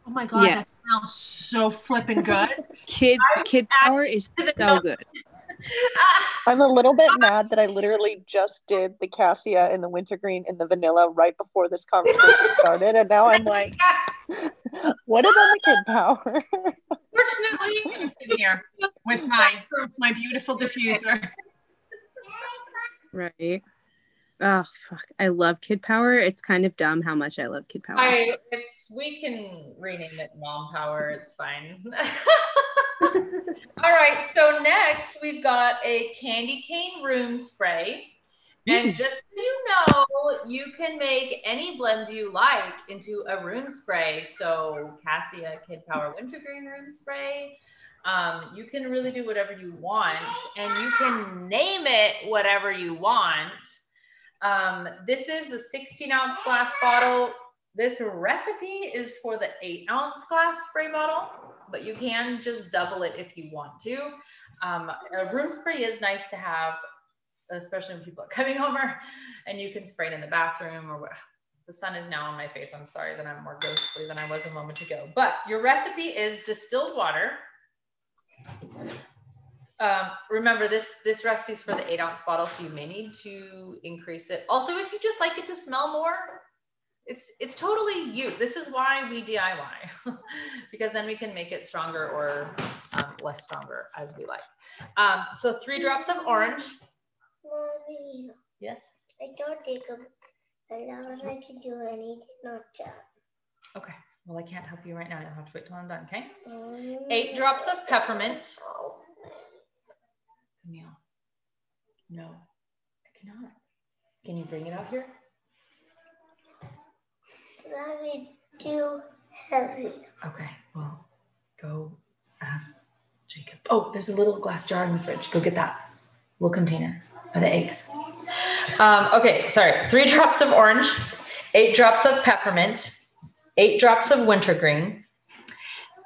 Oh my god, Yeah. that smells so flipping good. Kid Kid Power is so good. <laughs> I'm a little bit mad that I literally just did the cassia and the wintergreen and the vanilla right before this conversation started, and now I'm like, <laughs> what is on the kid power? Fortunately, I'm gonna sit here with my my beautiful diffuser. Right. Oh fuck. I love Kid Power. It's kind of dumb how much I love Kid Power. I it's we can rename it mom power. It's fine. <laughs> All right, so next we've got a candy cane room spray. And just so you know, you can make any blend you like into a room spray. So Cassia Kid Power Wintergreen room spray. Um, you can really do whatever you want, and you can name it whatever you want. Um, this is a 16 ounce glass bottle. This recipe is for the eight ounce glass spray bottle, but you can just double it if you want to. Um, a room spray is nice to have, especially when people are <laughs> coming over and you can spray it in the bathroom or what. The sun is now on my face. I'm sorry that I'm more ghostly than I was a moment ago. But your recipe is distilled water. Um, remember this this recipe is for the eight ounce bottle, so you may need to increase it. Also, if you just like it to smell more, it's it's totally you. This is why we DIY, <laughs> because then we can make it stronger or um, less stronger as we like. Um, so three drops of orange. Mommy, Yes. I don't think I'm allowed I can do anything not that. Okay. Well, I can't help you right now. You'll have to wait till I'm done, okay? Eight drops of peppermint. Camille. No, I cannot. Can you bring it out here? That would too heavy. Okay, well, go ask Jacob. Oh, there's a little glass jar in the fridge. Go get that little container for the eggs. Um, okay, sorry. Three drops of orange, eight drops of peppermint, eight drops of wintergreen.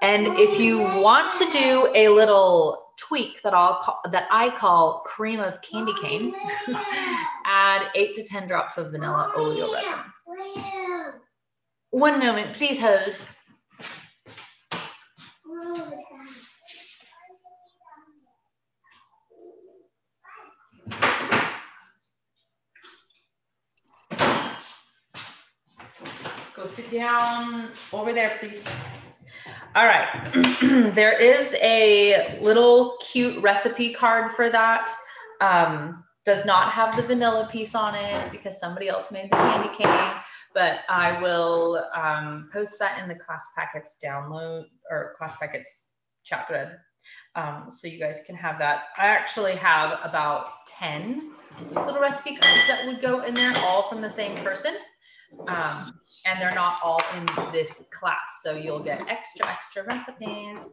And if you want to do a little tweak that I'll call, that I call cream of candy oh, cane, <laughs> add eight to 10 drops of vanilla oh, oleo resin. One moment, please hold. Go sit down over there, please. All right. <clears throat> there is a little cute recipe card for that. Um, does not have the vanilla piece on it because somebody else made the candy cane, but I will um, post that in the class packets download or class packets chat thread. Um, so you guys can have that. I actually have about 10 little recipe cards that would go in there, all from the same person. Um, and they're not all in this class. So you'll get extra, extra recipes.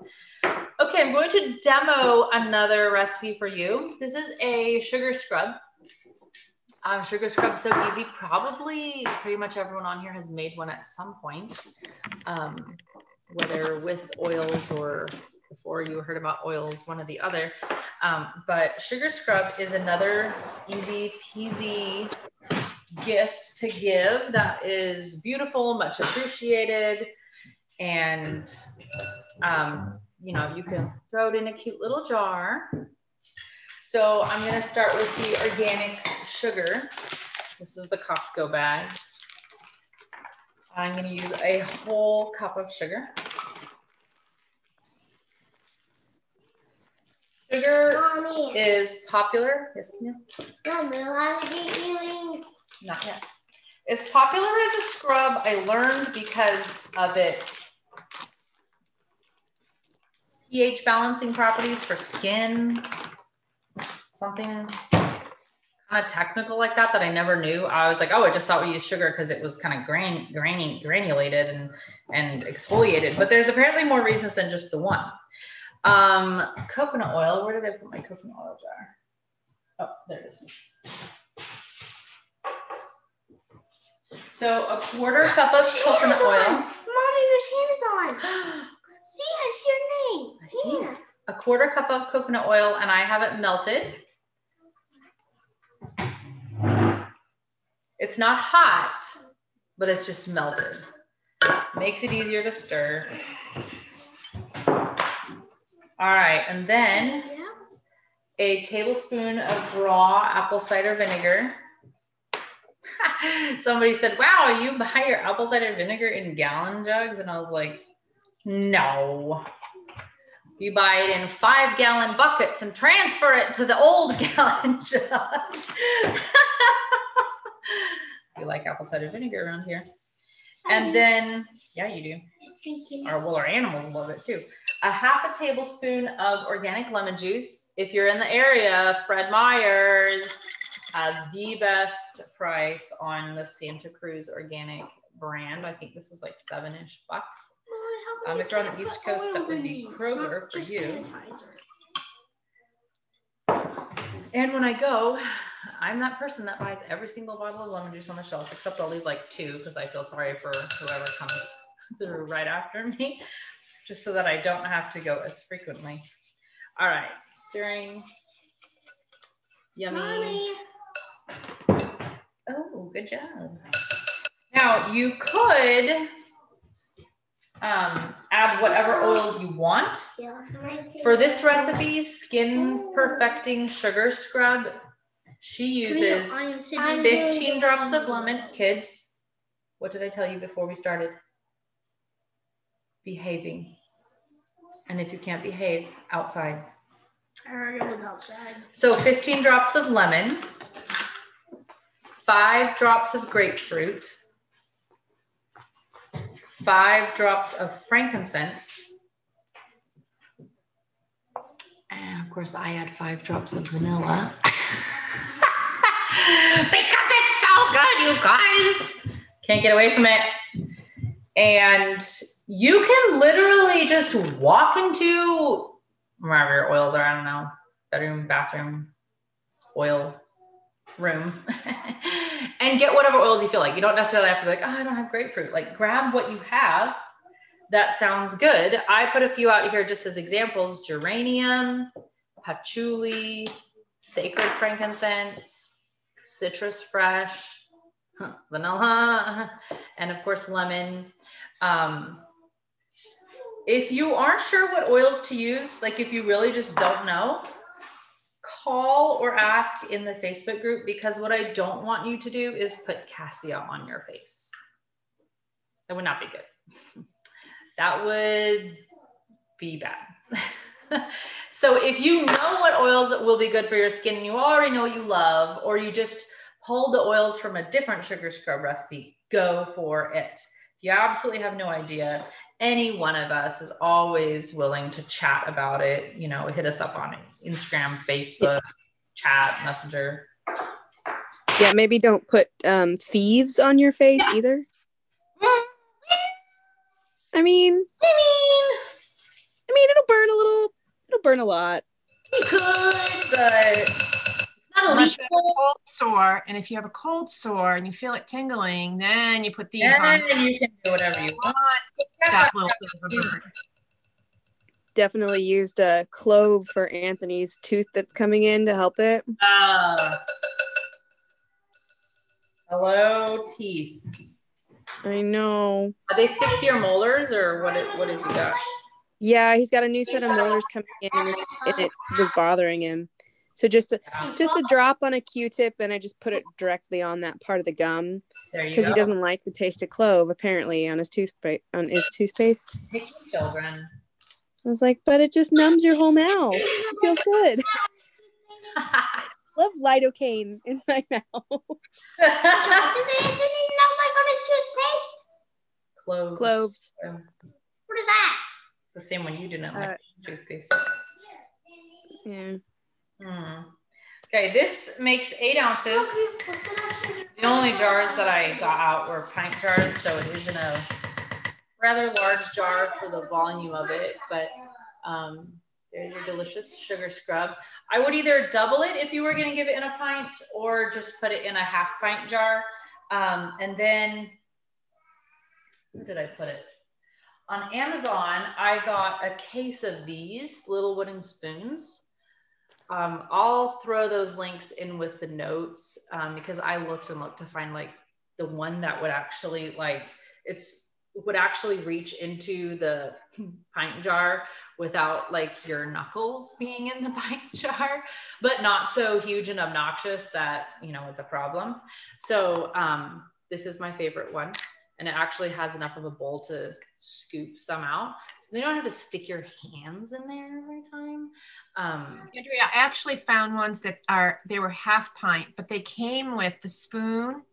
Okay, I'm going to demo another recipe for you. This is a sugar scrub. Um, sugar scrub so easy. Probably pretty much everyone on here has made one at some point, um, whether with oils or before you heard about oils, one or the other. Um, but sugar scrub is another easy peasy gift to give that is beautiful, much appreciated. And, um, you know, you can throw it in a cute little jar. So I'm going to start with the organic sugar. This is the Costco bag. I'm going to use a whole cup of sugar. Sugar Mommy. is popular. Yes, Camille? Mommy, to get you not yet. As popular as a scrub, I learned because of its pH balancing properties for skin, something kind of technical like that that I never knew. I was like, oh, I just thought we used sugar because it was kind of gran, gran, granulated and, and exfoliated. But there's apparently more reasons than just the one. Um, coconut oil. Where did I put my coconut oil jar? Oh, there it is. So a quarter cup of coconut oil. On. Mommy, your hand is on. see, I see your name. <gasps> I see. A quarter cup of coconut oil, and I have it melted. It's not hot, but it's just melted. Makes it easier to stir. All right, and then a tablespoon of raw apple cider vinegar. <laughs> somebody said, Wow, you buy your apple cider vinegar in gallon jugs? And I was like, No. You buy it in five gallon buckets and transfer it to the old <laughs> gallon jug. <laughs> you like apple cider vinegar around here. And then, yeah, you do. Thank you. Our, well, our animals love it too. A half a tablespoon of organic lemon juice. If you're in the area, Fred Meyer's as the best price on the Santa Cruz organic brand. I think this is like seven-ish bucks. Um, if you're on the East Coast, that would be Kroger for you. And when I go, I'm that person that buys every single bottle of lemon juice on the shelf, except I'll leave like two because I feel sorry for whoever comes through right after me, just so that I don't have to go as frequently. All right, stirring. Yummy. Mommy. Oh, good job. Now you could um, add whatever oils you want. For this recipe, Skin Perfecting Sugar Scrub, she uses 15 drops of lemon. Kids, what did I tell you before we started? Behaving. And if you can't behave, outside. I heard it was outside. So 15 drops of lemon five drops of grapefruit, five drops of frankincense. And of course, I add five drops of vanilla. <laughs> because it's so good, you guys. Can't get away from it. And you can literally just walk into wherever your oils are, I don't know, bedroom, bathroom, oil room, <laughs> and get whatever oils you feel like. You don't necessarily have to be like, oh, I don't have grapefruit. Like, grab what you have. That sounds good. I put a few out here just as examples geranium, patchouli, sacred frankincense, citrus fresh, vanilla, <laughs> and of course, lemon. Um, if you aren't sure what oils to use, like if you really just don't know, call or ask in the Facebook group because what I don't want you to do is put cassia on your face. That would not be good. <laughs> That would be bad. <laughs> so if you know what oils will be good for your skin and you already know you love, or you just pulled the oils from a different sugar scrub recipe, go for it. You absolutely have no idea, any one of us is always willing to chat about it. You know, hit us up on Instagram, Facebook, chat, messenger. Yeah, maybe don't put um, thieves on your face yeah. either. <laughs> I mean, I mean, I mean, it'll burn a little. It'll burn a lot. It could, but Unless you have a cold sore, and if you have a cold sore and you feel it tingling, then you put these then on. Then you can do whatever you want. That little bit of a burn. Definitely used a clove for Anthony's tooth that's coming in to help it. Uh, hello, teeth. I know. Are they six-year molars, or what? What has he got? Yeah, he's got a new set of molars coming in, and, and it was bothering him. So just a, just a drop on a Q-tip, and I just put it directly on that part of the gum because he doesn't like the taste of clove apparently on his toothpaste. On his toothpaste. Children. I was like, but it just numbs your whole mouth. It feels good. Love lidocaine in my <laughs> mouth. Does Anthony not like on his toothpaste? Cloves. Cloves. What is that? It's the same one you didn't like uh, toothpaste. Yeah. Hmm. Okay, this makes eight ounces. The only jars that I got out were pint jars, so it is in a rather large jar for the volume of it, but um, there's a delicious sugar scrub. I would either double it if you were gonna give it in a pint or just put it in a half pint jar. Um, and then, where did I put it? On Amazon, I got a case of these little wooden spoons um, I'll throw those links in with the notes um, because I looked and looked to find like the one that would actually like it's would actually reach into the <clears throat> pint jar without like your knuckles being in the <laughs> pint jar, but not so huge and obnoxious that you know it's a problem. So um, this is my favorite one, and it actually has enough of a bowl to scoop some out, so they don't have to stick your hands in there every time. Um, Andrea, I actually found ones that are they were half pint, but they came with the spoon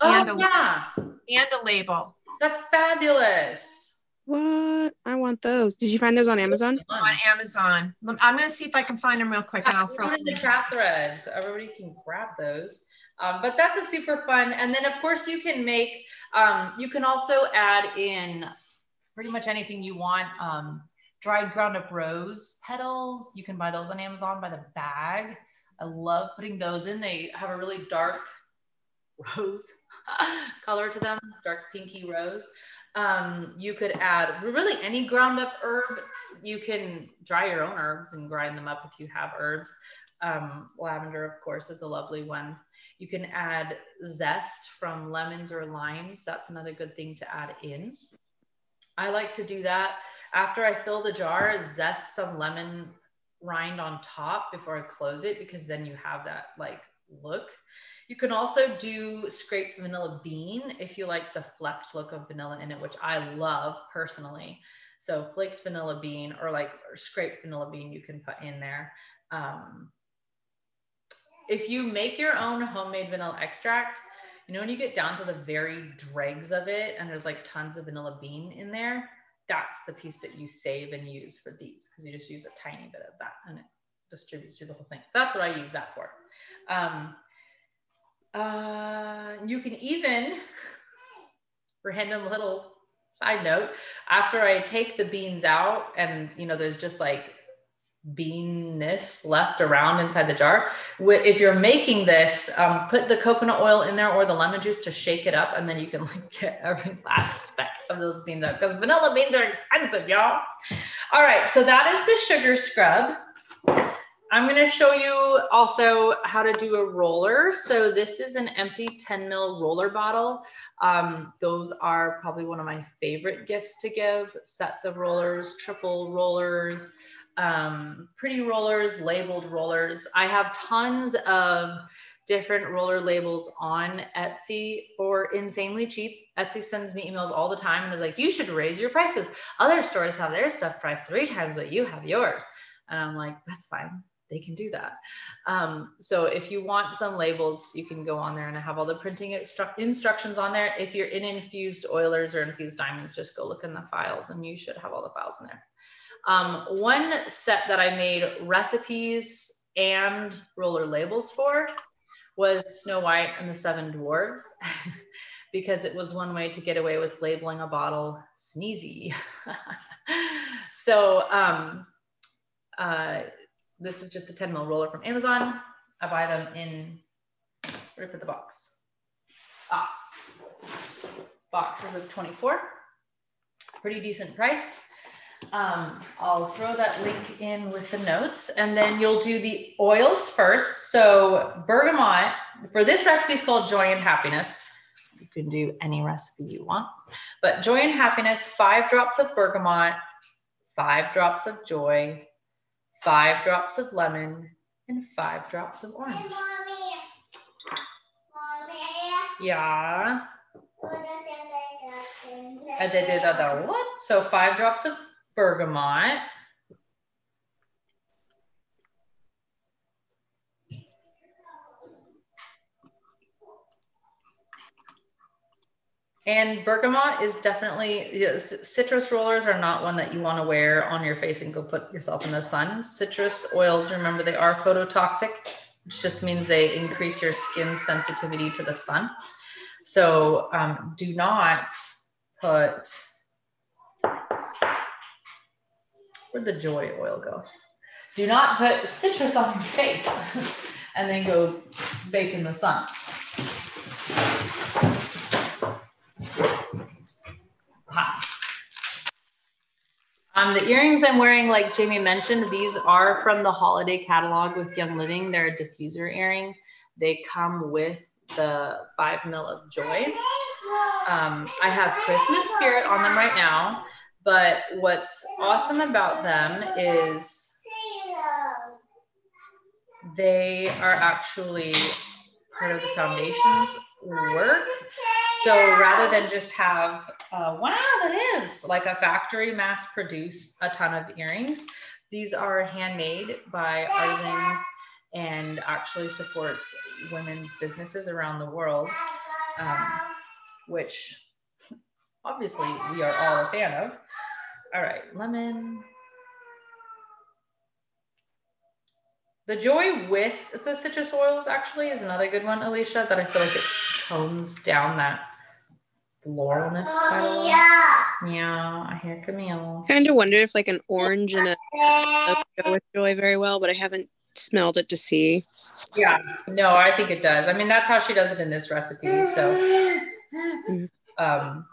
oh, and a yeah. and a label. That's fabulous. What? I want those. Did you find those on Amazon? On Amazon. I'm gonna see if I can find them real quick, and I'll throw them in the chat thread so everybody can grab those. Um, but that's a super fun. And then of course you can make. Um, you can also add in pretty much anything you want. Um, dried ground up rose petals. You can buy those on Amazon by the bag. I love putting those in. They have a really dark rose <laughs> color to them, dark pinky rose. Um, you could add really any ground up herb. You can dry your own herbs and grind them up if you have herbs. Um, lavender, of course, is a lovely one. You can add zest from lemons or limes. That's another good thing to add in. I like to do that after I fill the jar, zest some lemon rind on top before I close it because then you have that like look. You can also do scraped vanilla bean if you like the flecked look of vanilla in it, which I love personally. So flaked vanilla bean or like or scraped vanilla bean you can put in there. Um, if you make your own homemade vanilla extract, You know, when you get down to the very dregs of it and there's like tons of vanilla bean in there, that's the piece that you save and use for these because you just use a tiny bit of that and it distributes through the whole thing. So that's what I use that for. Um, uh, you can even, for <laughs> a random little side note, after I take the beans out and you know, there's just like beanness left around inside the jar. If you're making this, um, put the coconut oil in there or the lemon juice to shake it up, and then you can like <laughs> get every last speck of those beans out because vanilla beans are expensive, y'all. All right, so that is the sugar scrub. I'm going to show you also how to do a roller. So this is an empty 10 mil roller bottle. Um, those are probably one of my favorite gifts to give, sets of rollers, triple rollers, um, pretty rollers, labeled rollers. I have tons of different roller labels on Etsy for insanely cheap. Etsy sends me emails all the time and is like, you should raise your prices. Other stores have their stuff priced three times what you have yours. And I'm like, that's fine. They can do that. Um, so if you want some labels, you can go on there and I have all the printing instru instructions on there. If you're in infused oilers or infused diamonds, just go look in the files and you should have all the files in there. Um, one set that I made recipes and roller labels for was Snow White and the Seven Dwarfs <laughs> because it was one way to get away with labeling a bottle sneezy. <laughs> so um, uh, this is just a 10 mil roller from Amazon. I buy them in, where put the box? Ah, boxes of 24, pretty decent priced. Um, I'll throw that link in with the notes and then you'll do the oils first. So bergamot, for this recipe is called Joy and Happiness. You can do any recipe you want, but Joy and Happiness, five drops of bergamot, five drops of joy, five drops of lemon, and five drops of orange. Mommy. Mommy. Yeah. What? So five drops of bergamot. And bergamot is definitely, yes, citrus rollers are not one that you want to wear on your face and go put yourself in the sun. Citrus oils, remember, they are phototoxic, which just means they increase your skin sensitivity to the sun. So um, do not put Where'd the joy oil go? Do not put citrus on your face <laughs> and then go bake in the sun. Um, the earrings I'm wearing, like Jamie mentioned, these are from the holiday catalog with Young Living. They're a diffuser earring. They come with the five mil of joy. Um, I have Christmas spirit on them right now. But what's awesome about them is they are actually part of the foundation's work. So rather than just have, uh, wow, that is like a factory mass produce a ton of earrings, these are handmade by artisans and actually supports women's businesses around the world, um, which obviously we are all a fan of. All right, lemon. The joy with the citrus oils actually is another good one, Alicia, that I feel like it tones down that floralness quite a lot. Yeah, yeah I hear Camille. Kind of wonder if like an orange and a go with joy very well, but I haven't smelled it to see. Yeah, no, I think it does. I mean, that's how she does it in this recipe. So, <laughs> um,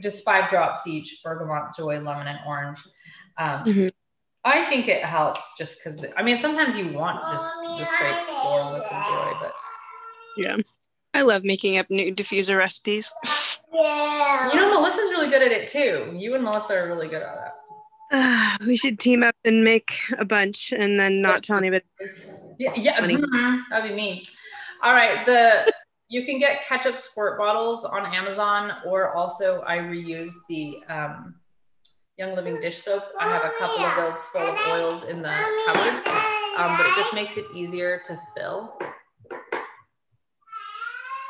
just five drops each bergamot, joy, lemon, and orange. Um, mm-hmm. I think it helps just because, I mean, sometimes you want just the straight floralness and joy, but. Yeah. I love making up new diffuser recipes. Yeah. You know, Melissa's really good at it too. You and Melissa are really good at it. Uh, we should team up and make a bunch and then not tell anybody. Yeah, yeah. Mm-hmm. That'd be me. All right. The you can get ketchup squirt bottles on Amazon, or also I reuse the um, Young Living dish soap. I have a couple of those full of oils in the cupboard, um, but it just makes it easier to fill.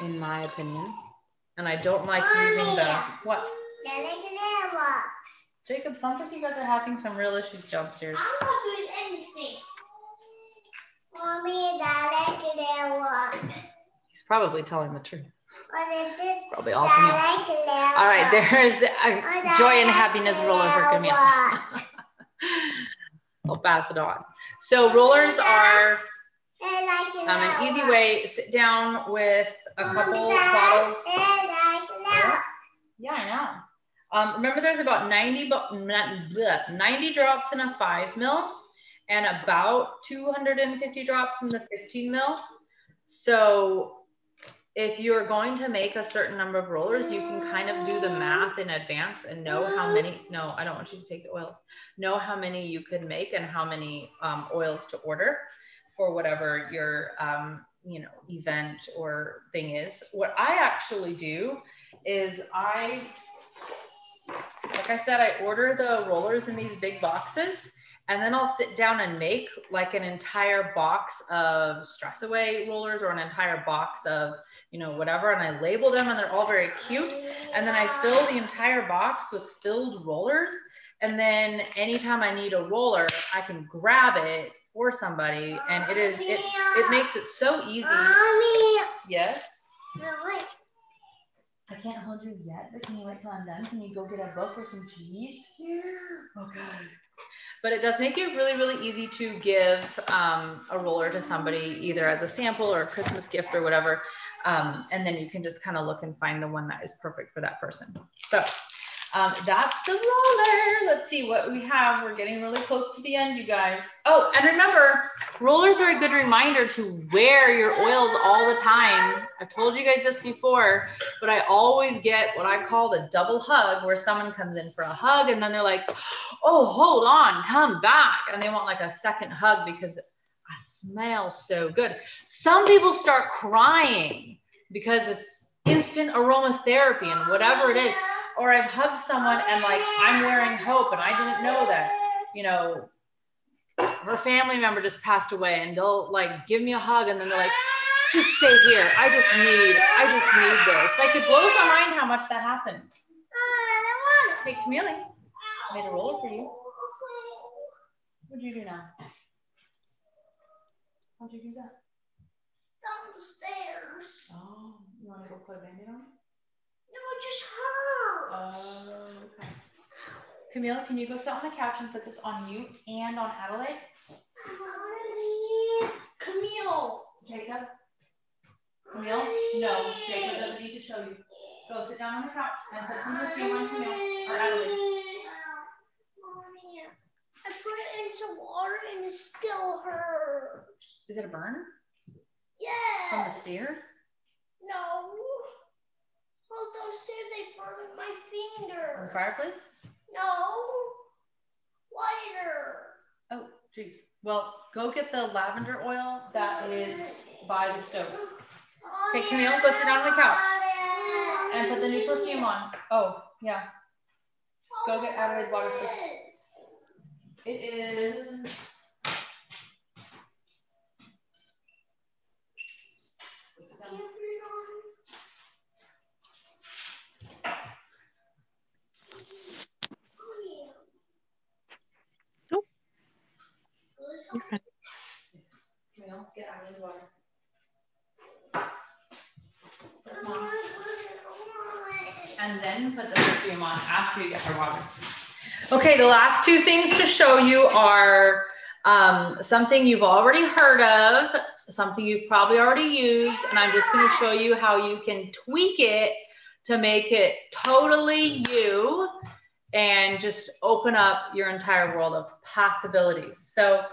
in my opinion. And I don't like using the, what? Jacob, sounds like you guys are having some real issues downstairs. I'm not doing anything. Mommy, dale He's probably telling the truth. It's probably all from you. All right, there's a joy and happiness roller for Camille. <laughs> I'll pass it on. So rollers are um, an easy way. Sit down with a couple bottles. Yeah, I know. Um, remember, there's about 90, 90 drops in a five mil and about 250 drops in the 15 mil. So if you're going to make a certain number of rollers, you can kind of do the math in advance and know how many, no, I don't want you to take the oils, know how many you could make and how many um, oils to order for whatever your, um, you know, event or thing is. What I actually do is I, like I said, I order the rollers in these big boxes and then I'll sit down and make like an entire box of stress away rollers or an entire box of you know, whatever. And I label them and they're all very cute. And then I fill the entire box with filled rollers. And then anytime I need a roller, I can grab it for somebody. And it is, it, it makes it so easy. Mommy. Yes. I can't hold you yet, but can you wait till I'm done? Can you go get a book or some cheese? Yeah. Okay. But it does make it really, really easy to give um, a roller to somebody, either as a sample or a Christmas gift or whatever. Um, and then you can just kind of look and find the one that is perfect for that person. So um, that's the roller. Let's see what we have. We're getting really close to the end, you guys. Oh, and remember, rollers are a good reminder to wear your oils all the time. I've told you guys this before, but I always get what I call the double hug where someone comes in for a hug and then they're like, oh, hold on, come back. And they want like a second hug because I smell so good. Some people start crying because it's instant aromatherapy and whatever it is. Or I've hugged someone and like I'm wearing hope and I didn't know that, you know, her family member just passed away and they'll like give me a hug and then they're like, just stay here. I just need, I just need this. Like it blows my mind how much that happens. Hey, Camille, I made a roller for you. What'd you do now? How'd you do that? Down the stairs. Oh, you want to go put a band on? No, it just hurt. Oh, okay. Camille, can you go sit on the couch and put this on you and on Adelaide? Mommy. Camille. Jacob? Camille? No, Jacob doesn't need to show you. Go sit down on the couch and put some perfume on Camille or Adelaide. Mommy, I put it into water and it still hurts. Is it a burn Yes. from the stairs? No. Well, downstairs they burned my From the finger. fireplace? No. Lighter. Oh, geez. Well, go get the lavender oil that is by the stove Okay, Camille, go sit down on the couch. and put the new perfume on. Oh, yeah. Go get Adelaide water. It is. Camille, get Adelaide water. Yes, Mom. and then put the perfume on after you get her water. Okay, the last two things to show you are um, something you've already heard of, something you've probably already used, and I'm just going to show you how you can tweak it to make it totally you and just open up your entire world of possibilities. So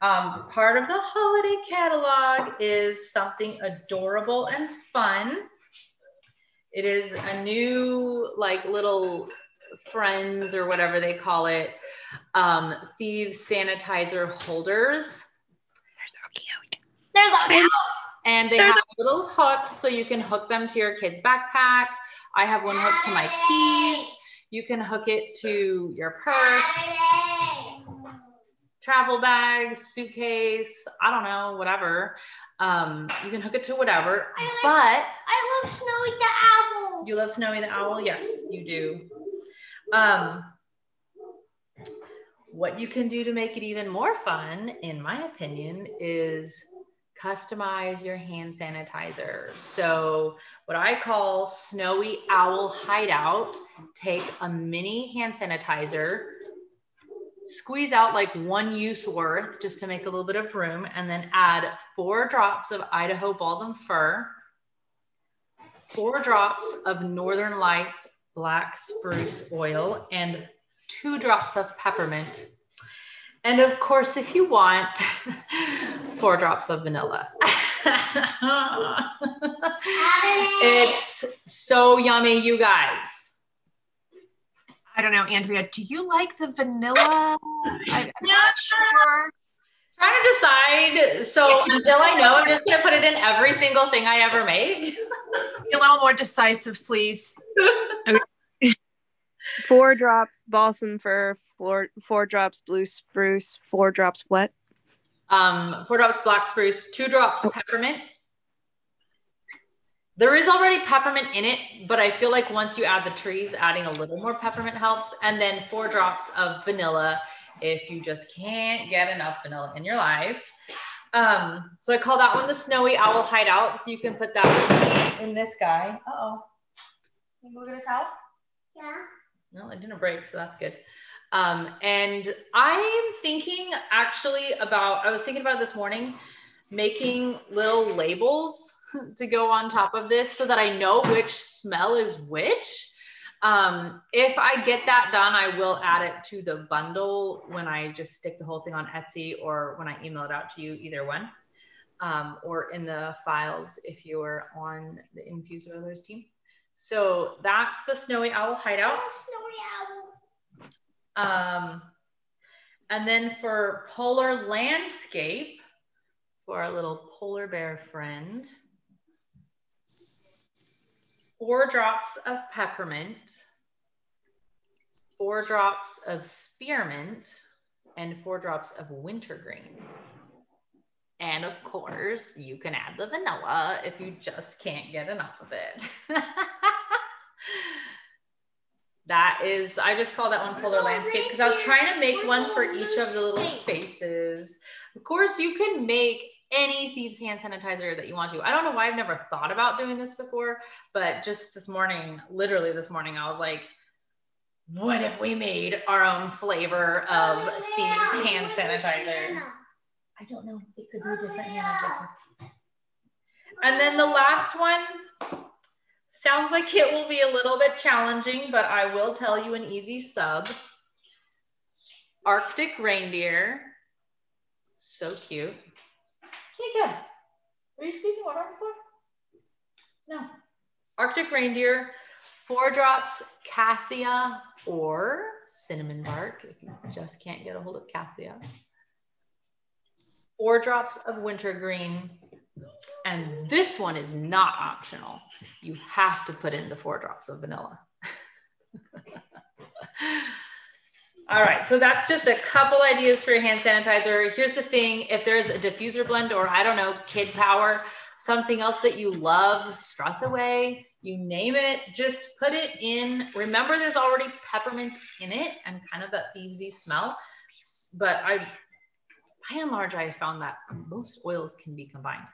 um, part of the holiday catalog is something adorable and fun. It is a new like little friends or whatever they call it, um, thieves sanitizer holders. They're so cute. There's a And they have little hooks so you can hook them to your kid's backpack. I have one hooked to my keys. You can hook it to your purse, travel bags, suitcase, I don't know, whatever. Um, you can hook it to whatever, I but I love Snowy the owl. you love Snowy the Owl? Yes, you do. Um, what you can do to make it even more fun, in my opinion, is customize your hand sanitizer. So, what I call Snowy Owl Hideout, take a mini hand sanitizer, squeeze out like one use worth just to make a little bit of room, and then add four drops of Idaho Balsam Fir, four drops of Northern Lights black spruce oil, and two drops of peppermint. And of course, if you want, <laughs> four drops of vanilla. <laughs> it's so yummy, you guys. I don't know, Andrea. Do you like the vanilla? I, am not sure. Trying to decide. So until I know, I'm just gonna put it in every single thing I ever make. Be a little more decisive, please. <laughs> Four drops balsam fir, four four drops blue spruce, four drops what? Um, four drops black spruce, two drops peppermint. There is already peppermint in it, but I feel like once you add the trees, adding a little more peppermint helps. And then four drops of vanilla if you just can't get enough vanilla in your life. Um, so I call that one the Snowy Owl Hideout. So you can put that in this guy. Uh-oh. Can you go get a towel? Yeah. No, it didn't break, so that's good. Um, and I'm thinking actually about, I was thinking about it this morning, making little labels to go on top of this so that I know which smell is which. Um, if I get that done, I will add it to the bundle when I just stick the whole thing on Etsy or when I email it out to you, either one, um, or in the files if you are on the Infused Oilers team. So that's the Snowy Owl Hideout. Snowy owl. Um, and then for polar landscape, for our little polar bear friend, four drops of peppermint, four drops of spearmint, and four drops of wintergreen. And of course, you can add the vanilla if you just can't get enough of it. <laughs> that is, I just call that one polar landscape because I was trying to make one for each of the little faces. Of course, you can make any thieves hand sanitizer that you want to. I don't know why I've never thought about doing this before, but just this morning, literally this morning, I was like, what if we made our own flavor of thieves hand sanitizer? I don't know. It could be a different hand. And then the last one sounds like it will be a little bit challenging, but I will tell you an easy sub. Arctic reindeer. So cute. Okay, good. Are you squeezing water on the floor? No. Arctic reindeer, four drops cassia or cinnamon bark if you just can't get a hold of cassia. Four drops of wintergreen. And this one is not optional. You have to put in the four drops of vanilla. <laughs> All right, so that's just a couple ideas for your hand sanitizer. Here's the thing, if there's a diffuser blend or I don't know, kid power, something else that you love, stress away, you name it, just put it in. Remember there's already peppermint in it and kind of that thievesy smell. But I, by and large, I found that most oils can be combined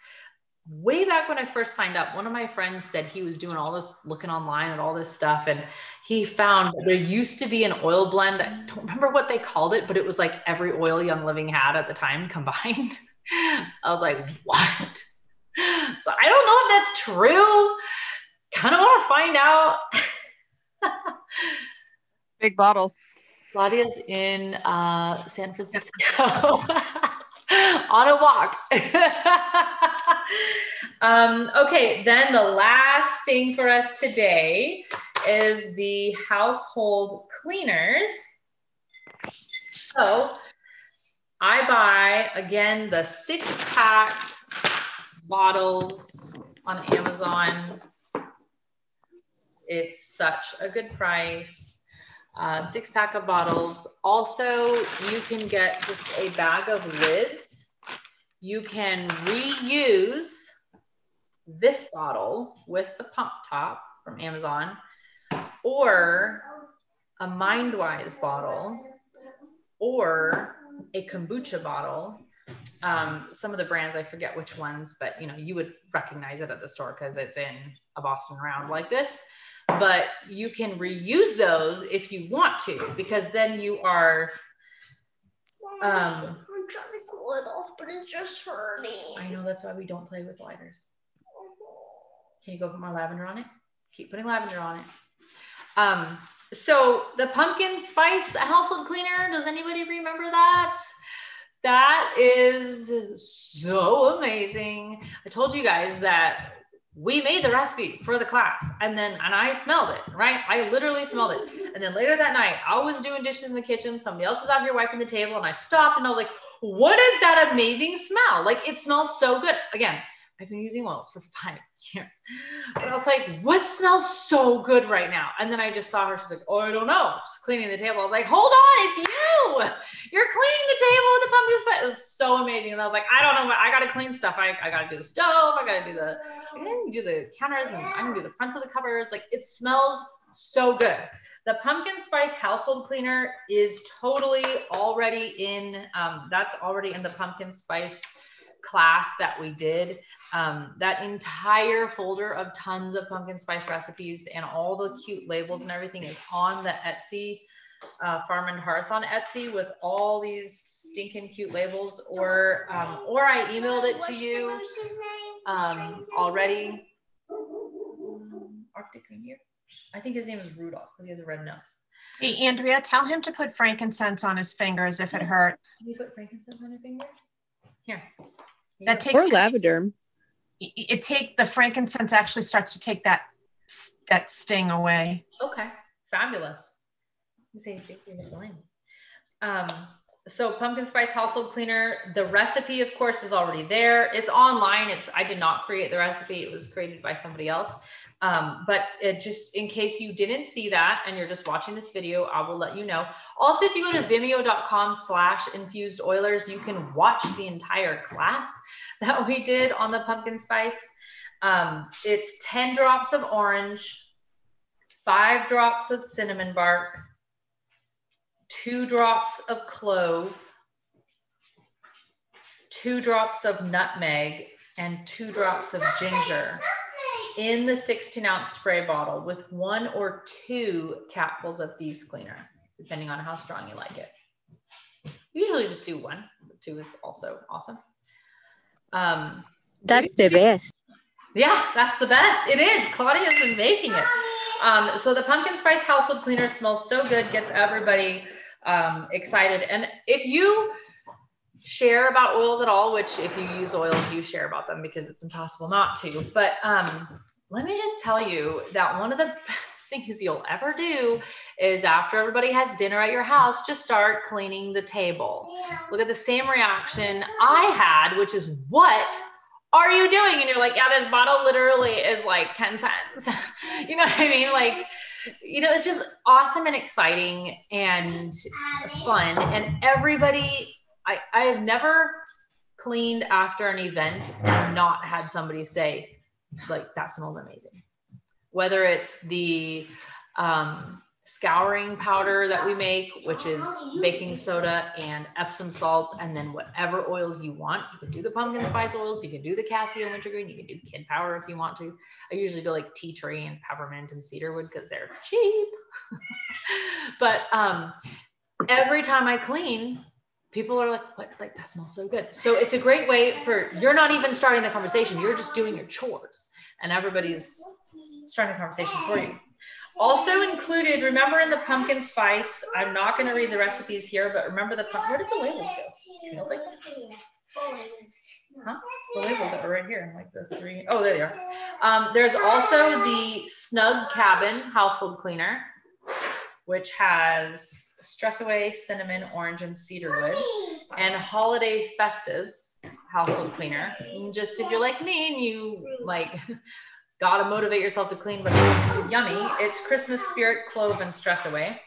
way back when I first signed up, one of my friends said he was doing all this looking online at all this stuff. And he found there used to be an oil blend. I don't remember what they called it, but it was like every oil Young Living had at the time <laughs> combined. I was like, what? So I don't know if that's true. Kind of want to find out. Big bottle. Claudia's in uh, San Francisco. <laughs> <laughs> on a walk. <laughs> um, okay, then the last thing for us today is the household cleaners. So I buy, again, the six pack bottles on Amazon. It's such a good price uh, six pack of bottles. Also, you can get just a bag of lids. you can reuse this bottle with the pump top from Amazon or a Mindwise bottle or a kombucha bottle. Um, some of the brands, I forget which ones, but you know, you would recognize it at the store because it's in a Boston round like this. But you can reuse those if you want to, because then you are. Um, I'm trying to cool it off, but it's just hurting. I know that's why we don't play with lighters. Can you go put more lavender on it? Keep putting lavender on it. Um, so the pumpkin spice household cleaner, does anybody remember that? That is so amazing. I told you guys that we made the recipe for the class and then and I smelled it, right? I literally smelled it. And then later that night, I was doing dishes in the kitchen. Somebody else was out here wiping the table and I stopped and I was like, what is that amazing smell? Like it smells so good. Again, I've been using oils for <laughs> five years. But I was like, what smells so good right now? And then I just saw her. She's like, oh, I don't know. Just cleaning the table. I was like, hold on, it's you. You're cleaning the table with the pumpkin spice. It was so amazing. And I was like, I don't know, I got to clean stuff. I, I got to do the stove. I got to do the, I can do the counters and I'm going to do the fronts of the cupboards. Like it smells so good. The pumpkin spice household cleaner is totally already in, um, that's already in the pumpkin spice class that we did. Um, that entire folder of tons of pumpkin spice recipes and all the cute labels and everything is on the Etsy uh, Farm and Hearth on Etsy with all these stinking cute labels. Or um, or I emailed it to you um, already. Arctic Reindeer. I think his name is Rudolph because he has a red nose. Hey, Andrea, tell him to put frankincense on his fingers if it hurts. Can you put frankincense on your finger? Here. That takes Or lavender. it, it take the frankincense actually starts to take that that sting away. Okay, fabulous. Say thank you, Miss Elaine. Um, so pumpkin spice household cleaner. The recipe, of course, is already there. It's online. It's I did not create the recipe. It was created by somebody else. Um, but it just in case you didn't see that and you're just watching this video, I will let you know. Also, if you go to vimeo.com slash infused oilers, you can watch the entire class <laughs> that we did on the pumpkin spice. Um, it's 10 drops of orange, five drops of cinnamon bark, two drops of clove, two drops of nutmeg, and two drops of ginger in the 16 ounce spray bottle with one or two capfuls of thieves cleaner, depending on how strong you like it. Usually just do one, but two is also awesome. Um, That's the best. yeah, that's the best. It is. Claudia's been making it. Um, so the pumpkin spice household cleaner smells so good, gets everybody um, excited. And if you share about oils at all, which if you use oils, you share about them because it's impossible not to. But um, let me just tell you that one of the <laughs> best things you'll ever do is after everybody has dinner at your house, just start cleaning the table. Look at the same reaction I had, which is what are you doing? And you're like, yeah, this bottle literally is like 10 cents. <laughs> you know what I mean? Like, you know, it's just awesome and exciting and fun. And everybody, I, I have never cleaned after an event and not had somebody say, like, that smells amazing. Whether it's the um, scouring powder that we make, which is baking soda and Epsom salts, and then whatever oils you want. You can do the pumpkin spice oils, you can do the cassia wintergreen, you can do kid power if you want to. I usually do like tea tree and peppermint and cedarwood because they're cheap. <laughs> but um, every time I clean, people are like, what? Like that smells so good. So it's a great way for you're not even starting the conversation, you're just doing your chores, and everybody's starting the conversation for you. Also included, remember in the pumpkin spice, I'm not going to read the recipes here, but remember the, where did the labels go? Huh? The labels are right here, like the three, oh, there they are. Um, there's also the Snug Cabin household cleaner, which has Stress Away, Cinnamon, Orange, and Cedarwood, and Holiday Festives household cleaner. And just if you're like me and you like <laughs> gotta motivate yourself to clean, but it's yummy. It's Christmas Spirit, Clove, and Stress Away.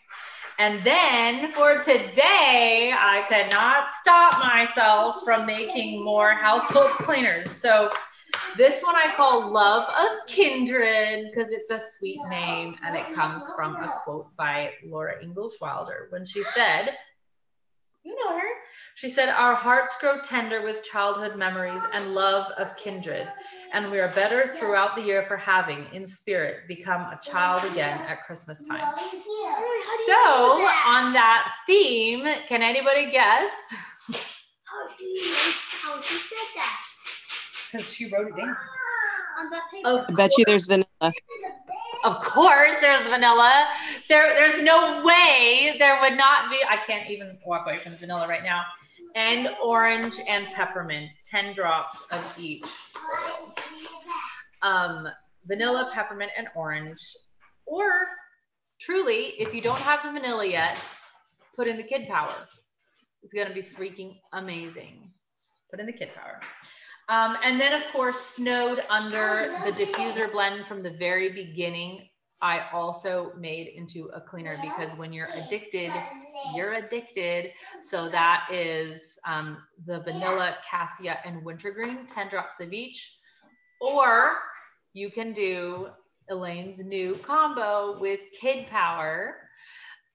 And then for today, I could not stop myself from making more household <laughs> cleaners. So this one I call Love of Kindred because it's a sweet name and it comes from a quote by Laura Ingalls Wilder when she said, You know her. She said, Our hearts grow tender with childhood memories and love of kindred, and we are better throughout the year for having, in spirit, become a child again at Christmas time. So, on that theme, can anybody guess? <laughs> How do you how she said that? Because she wrote it down. On. Of I bet you there's vanilla. Of course, there's vanilla. There, there's no way there would not be. I can't even walk away from the vanilla right now. And orange and peppermint, 10 drops of each oil. Um, vanilla, peppermint, and orange. Or truly, if you don't have the vanilla yet, put in the kid power. It's gonna be freaking amazing. Put in the kid power. Um, and then of course, snowed under the diffuser blend from the very beginning, I also made into a cleaner because when you're addicted, you're addicted. So that is um, the vanilla, cassia, and wintergreen, 10 drops of each. Or you can do Elaine's new combo with Kid Power.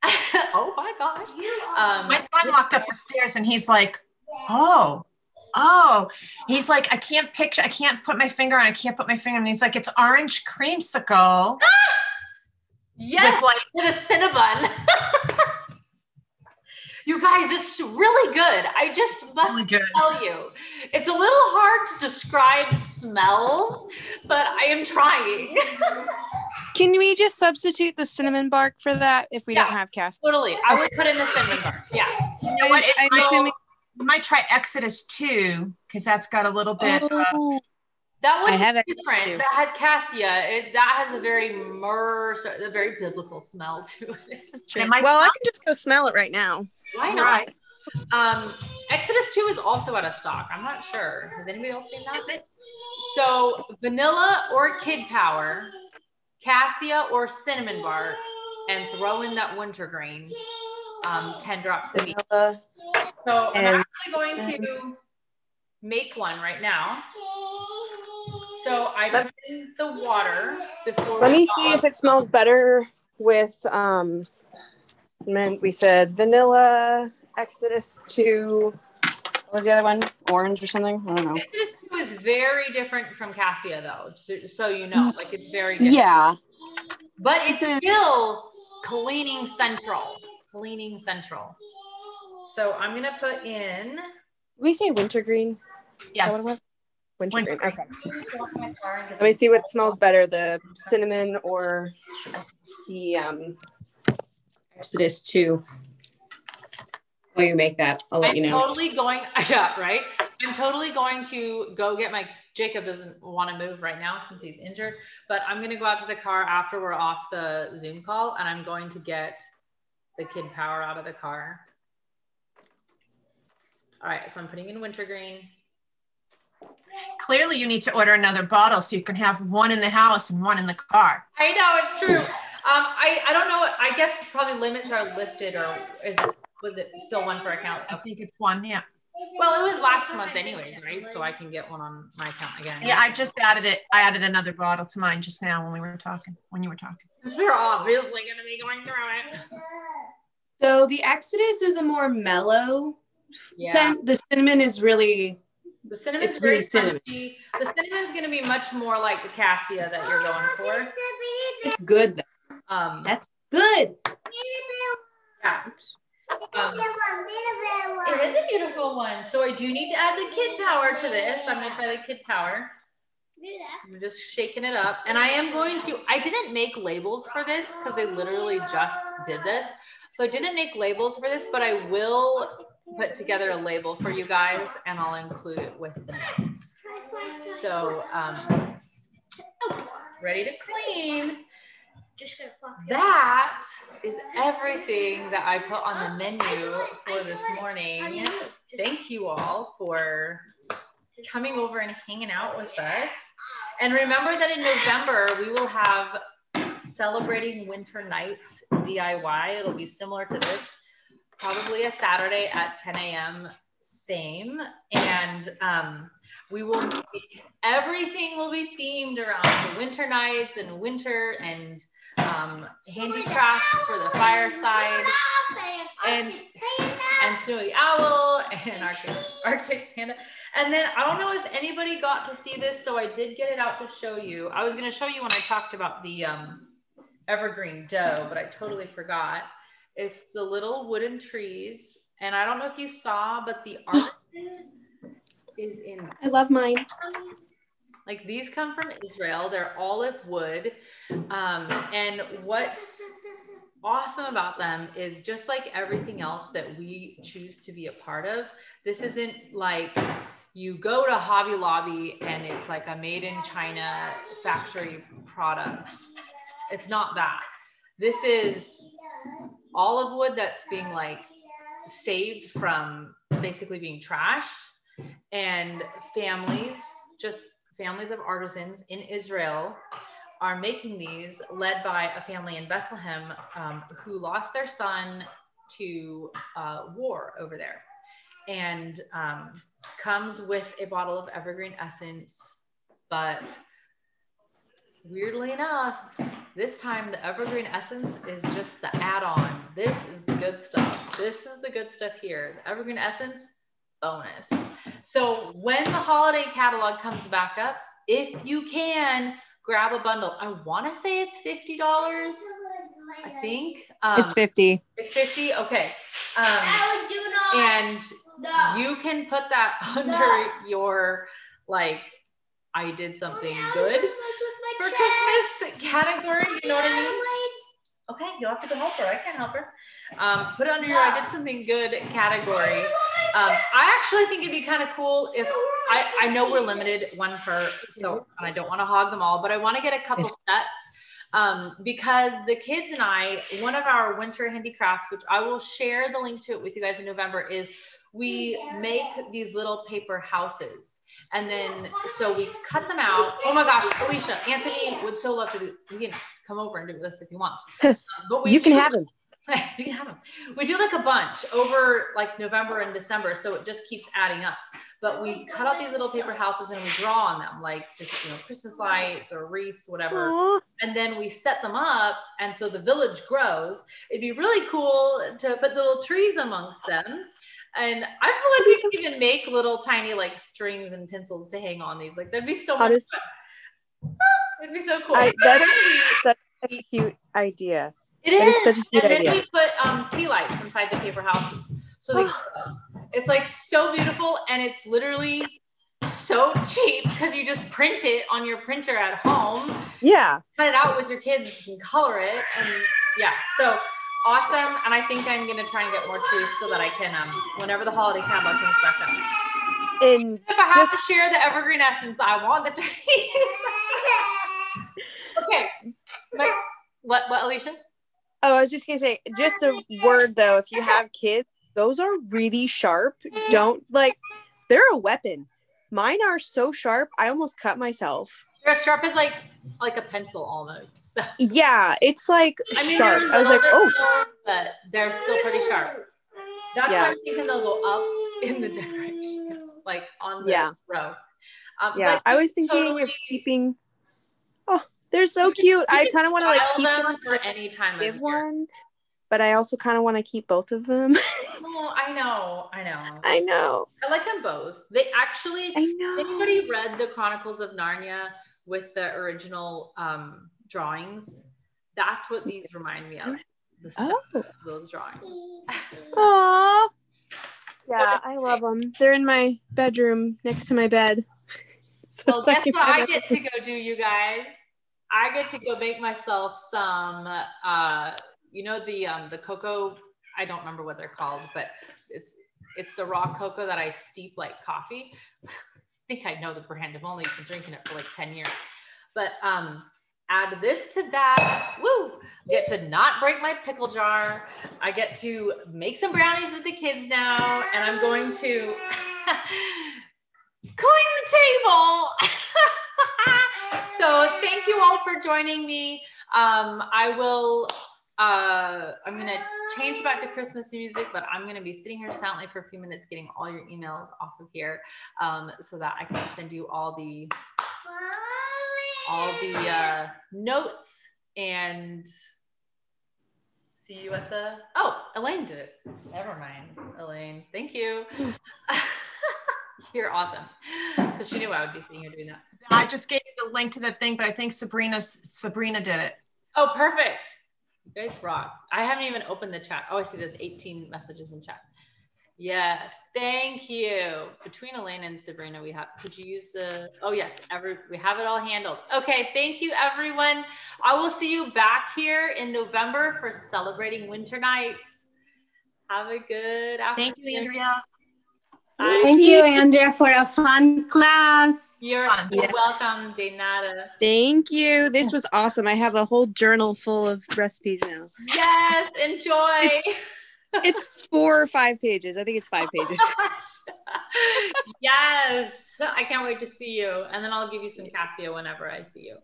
<laughs> oh my gosh. Um, My son walked up the stairs and he's like, oh, oh. He's like, I can't picture, I can't put my finger on, I can't put my finger on. He's like, it's orange creamsicle <gasps> yes, with like, with a Cinnabon. <laughs> you guys, this is really good. I just must Really tell you, it's a little hard to describe smells, but I am trying. <laughs> Can we just substitute the cinnamon bark for that if we Yeah. don't have cast? totally. I would put in the cinnamon bark. Yeah. you know what? It I'm might- assuming. you might try Exodus 2 because that's got a little bit. of- Oh, That I have that different. too. That has cassia. It, that has a very myrrh, a very biblical smell to it. It might well, I can just go smell it right now. Why not? Right. Um, Exodus 2 is also out of stock. I'm not sure. Has anybody else seen that? Is it? So vanilla or kid power, cassia or cinnamon bark, and throw in that wintergreen, um, 10 drops of each. Vanilla. So I'm actually going to make one right now. So I put in the water before. Let me see on. if it smells better with um We said vanilla, Exodus 2. What was the other one? Orange or something? I don't know. Exodus 2 is very different from cassia though, so, so you know, like it's very different. Yeah. But it's So- still cleaning central. Cleaning central. So I'm gonna put in. We say wintergreen? Is that what it Yes. Wintergreen. Wintergreen. Okay. Let me see what smells better, the cinnamon or the um Exodus 2. While you make that, I'll let I'm you know. totally going. <laughs> Yeah, right. I'm totally going to go get my. Jacob doesn't want to move right now since he's injured, but I'm gonna go out to the car after we're off the Zoom call, and I'm going to get the kid power out of the car. All right, so I'm putting in wintergreen. Clearly, you need to order another bottle so you can have one in the house and one in the car. I know it's true. Um, I I don't know. I guess probably limits are lifted, or is it was it still one per account? I think it's one. Yeah. Well, it was last month anyways, right? So I can get one on my account again. Yeah. I just added it. I added another bottle to mine just now when we were talking. When you were talking. Since we're obviously gonna be going through it. So the Exodus is a more mellow Yeah. scent. The cinnamon is really The cinnamon's It's very really cinnamon. crunchy. The cinnamon's gonna be much more like the cassia that you're going for. it's good. Though. Um, That's good. yeah. Um, it is a beautiful one. So I do need to add the kid power to this. I'm gonna try the kid power. I'm just shaking it up. And I am going to, I didn't make labels for this because I literally just did this. So I didn't make labels for this, but I will put together a label for you guys and I'll include it with the notes. So, um, ready to clean. That is everything that I put on the <gasps> menu for this morning. Thank you all for coming over and hanging out with us. And remember that in November, we will have celebrating winter nights DIY. It'll be similar to this, probably a Saturday at 10 a.m. Same, and um, we will. Be, everything will be themed around the winter nights and winter and um, handicrafts for the fireside and and Snowy Owl and Arctic, Arctic Panda. And then I don't know if anybody got to see this, so I did get it out to show you. I was going to show you when I talked about the um, evergreen dough, but I totally forgot. It's the little wooden trees. And I don't know if you saw, but the artisan is in. I love mine. Like these come from Israel. They're olive wood. Um, and what's awesome about them is just like everything else that we choose to be a part of, this isn't like you go to Hobby Lobby and it's like a made in China factory product. It's not that. This is olive wood that's being like saved from basically being trashed and families just families of artisans in Israel are making these, led by a family in Bethlehem um, who lost their son to uh, war over there, and um, comes with a bottle of evergreen essence. But weirdly enough, this time the evergreen essence is just the add-on. This is the good stuff. This is the good stuff here. The evergreen essence bonus. So when the holiday catalog comes back up, if you can, grab a bundle. I want to say it's fifty dollars. I think um, it's fifty. It's fifty. Okay. Um, and you can put that <laughs> under your like I did something good for Christmas category. You know what I mean? Okay, you'll have to go help her. I can't help her. Um, put it under your I did something good category. Um, I actually think it'd be kind of cool if I, I know we're limited one per, so I don't want to hog them all, but I want to get a couple sets um, because the kids and I, one of our winter handicrafts, which I will share the link to it with you guys in November, is we make these little paper houses. And then, so we cut them out. Oh my gosh, Alicia, Anthony would so love to do, you can come over and do this if you want. <laughs> But you can have him. <laughs> have them. We do like a bunch over like November and December, so it just keeps adding up. But we cut out these little paper houses and we draw on them, like just you know Christmas lights or wreaths, whatever. Aww. And then we set them up, and so the village grows. It'd be really cool to put little trees amongst them. And I feel like we could even make little tiny like strings and tinsels to hang on these. Like that'd be so much fun. <laughs> It'd be so cool. I, that's <laughs> such a cute idea. It is. is such a cute and idea. then we put um, tea lights inside the paper houses. So they, <gasps> it's like so beautiful, and it's literally so cheap because you just print it on your printer at home. Yeah. Cut it out with your kids, you can color it, and yeah. So awesome. And I think I'm gonna try and get more trees so that I can, um, whenever the holiday comes back up. And if I have just, to share the evergreen essence, I want the trees. <laughs> okay. But what? What, Alicia? Oh, I was just gonna say, just a word though. If you have kids, those are really sharp. Don't like, they're a weapon. Mine are so sharp. I almost cut myself. They're as sharp as like like a pencil almost. So. Yeah, it's like I mean, sharp. I was like, oh, but they're still pretty sharp. That's yeah. why I'm thinking they'll go up in the direction, like on the yeah. row. Um, yeah, I was thinking totally, of keeping. Oh, they're so cute. I kind of want to like keep one for any time. Give one, but I also kind of want to keep both of them. <laughs> oh, I know, I know, I know. I like them both. They actually. I know. Anybody read the Chronicles of Narnia with the original um, drawings? That's what these remind me of. Oh. those drawings. Aww. <laughs> Yeah, I love them. They're in my bedroom next to my bed. <laughs> so well, guess what I get to go do, you guys? I get to go make myself some, uh, you know, the um, the cocoa. I don't remember what they're called, but it's it's the raw cocoa that I steep like coffee. <laughs> I think I know the brand. I've only been drinking it for like 10 years. But um, add this to that. Woo! get to not break my pickle jar. I get to make some brownies with the kids now, and I'm going to <laughs> clean the table. <laughs> so thank you all for joining me. Um, I will. Uh, I'm gonna change back to Christmas music, but I'm gonna be sitting here silently for a few minutes, getting all your emails off of here, um, so that I can send you all the all the uh, notes and see you at the. Oh, Elaine did it. Never mind, Elaine. Thank you. <laughs> You're awesome. Because she knew I would be sitting here doing that. I just gave you the link to the thing, but I think Sabrina Sabrina did it. Oh, perfect. You guys rock. I haven't even opened the chat. Oh, I see there's 18 messages in chat. Yes, thank you. Between Elaine and Sabrina, we have, could you use the, oh yes, every, we have it all handled. Okay, thank you everyone. I will see you back here in November for celebrating winter nights. Have a good afternoon. Thank you, Andrea. Thank you, Andrea, for a fun class. You're Fun. so welcome, Denada. Thank you. This was awesome. I have a whole journal full of recipes now. Yes, enjoy. It's four or five pages. I think it's five pages. <laughs> yes, I can't wait to see you. And then I'll give you some cassia whenever I see you.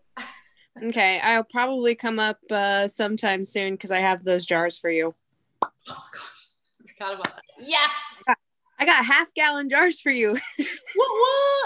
Okay, I'll probably come up uh, sometime soon because I have those jars for you. Oh gosh, I forgot about that. Yes. I got half gallon jars for you. <laughs> What? What?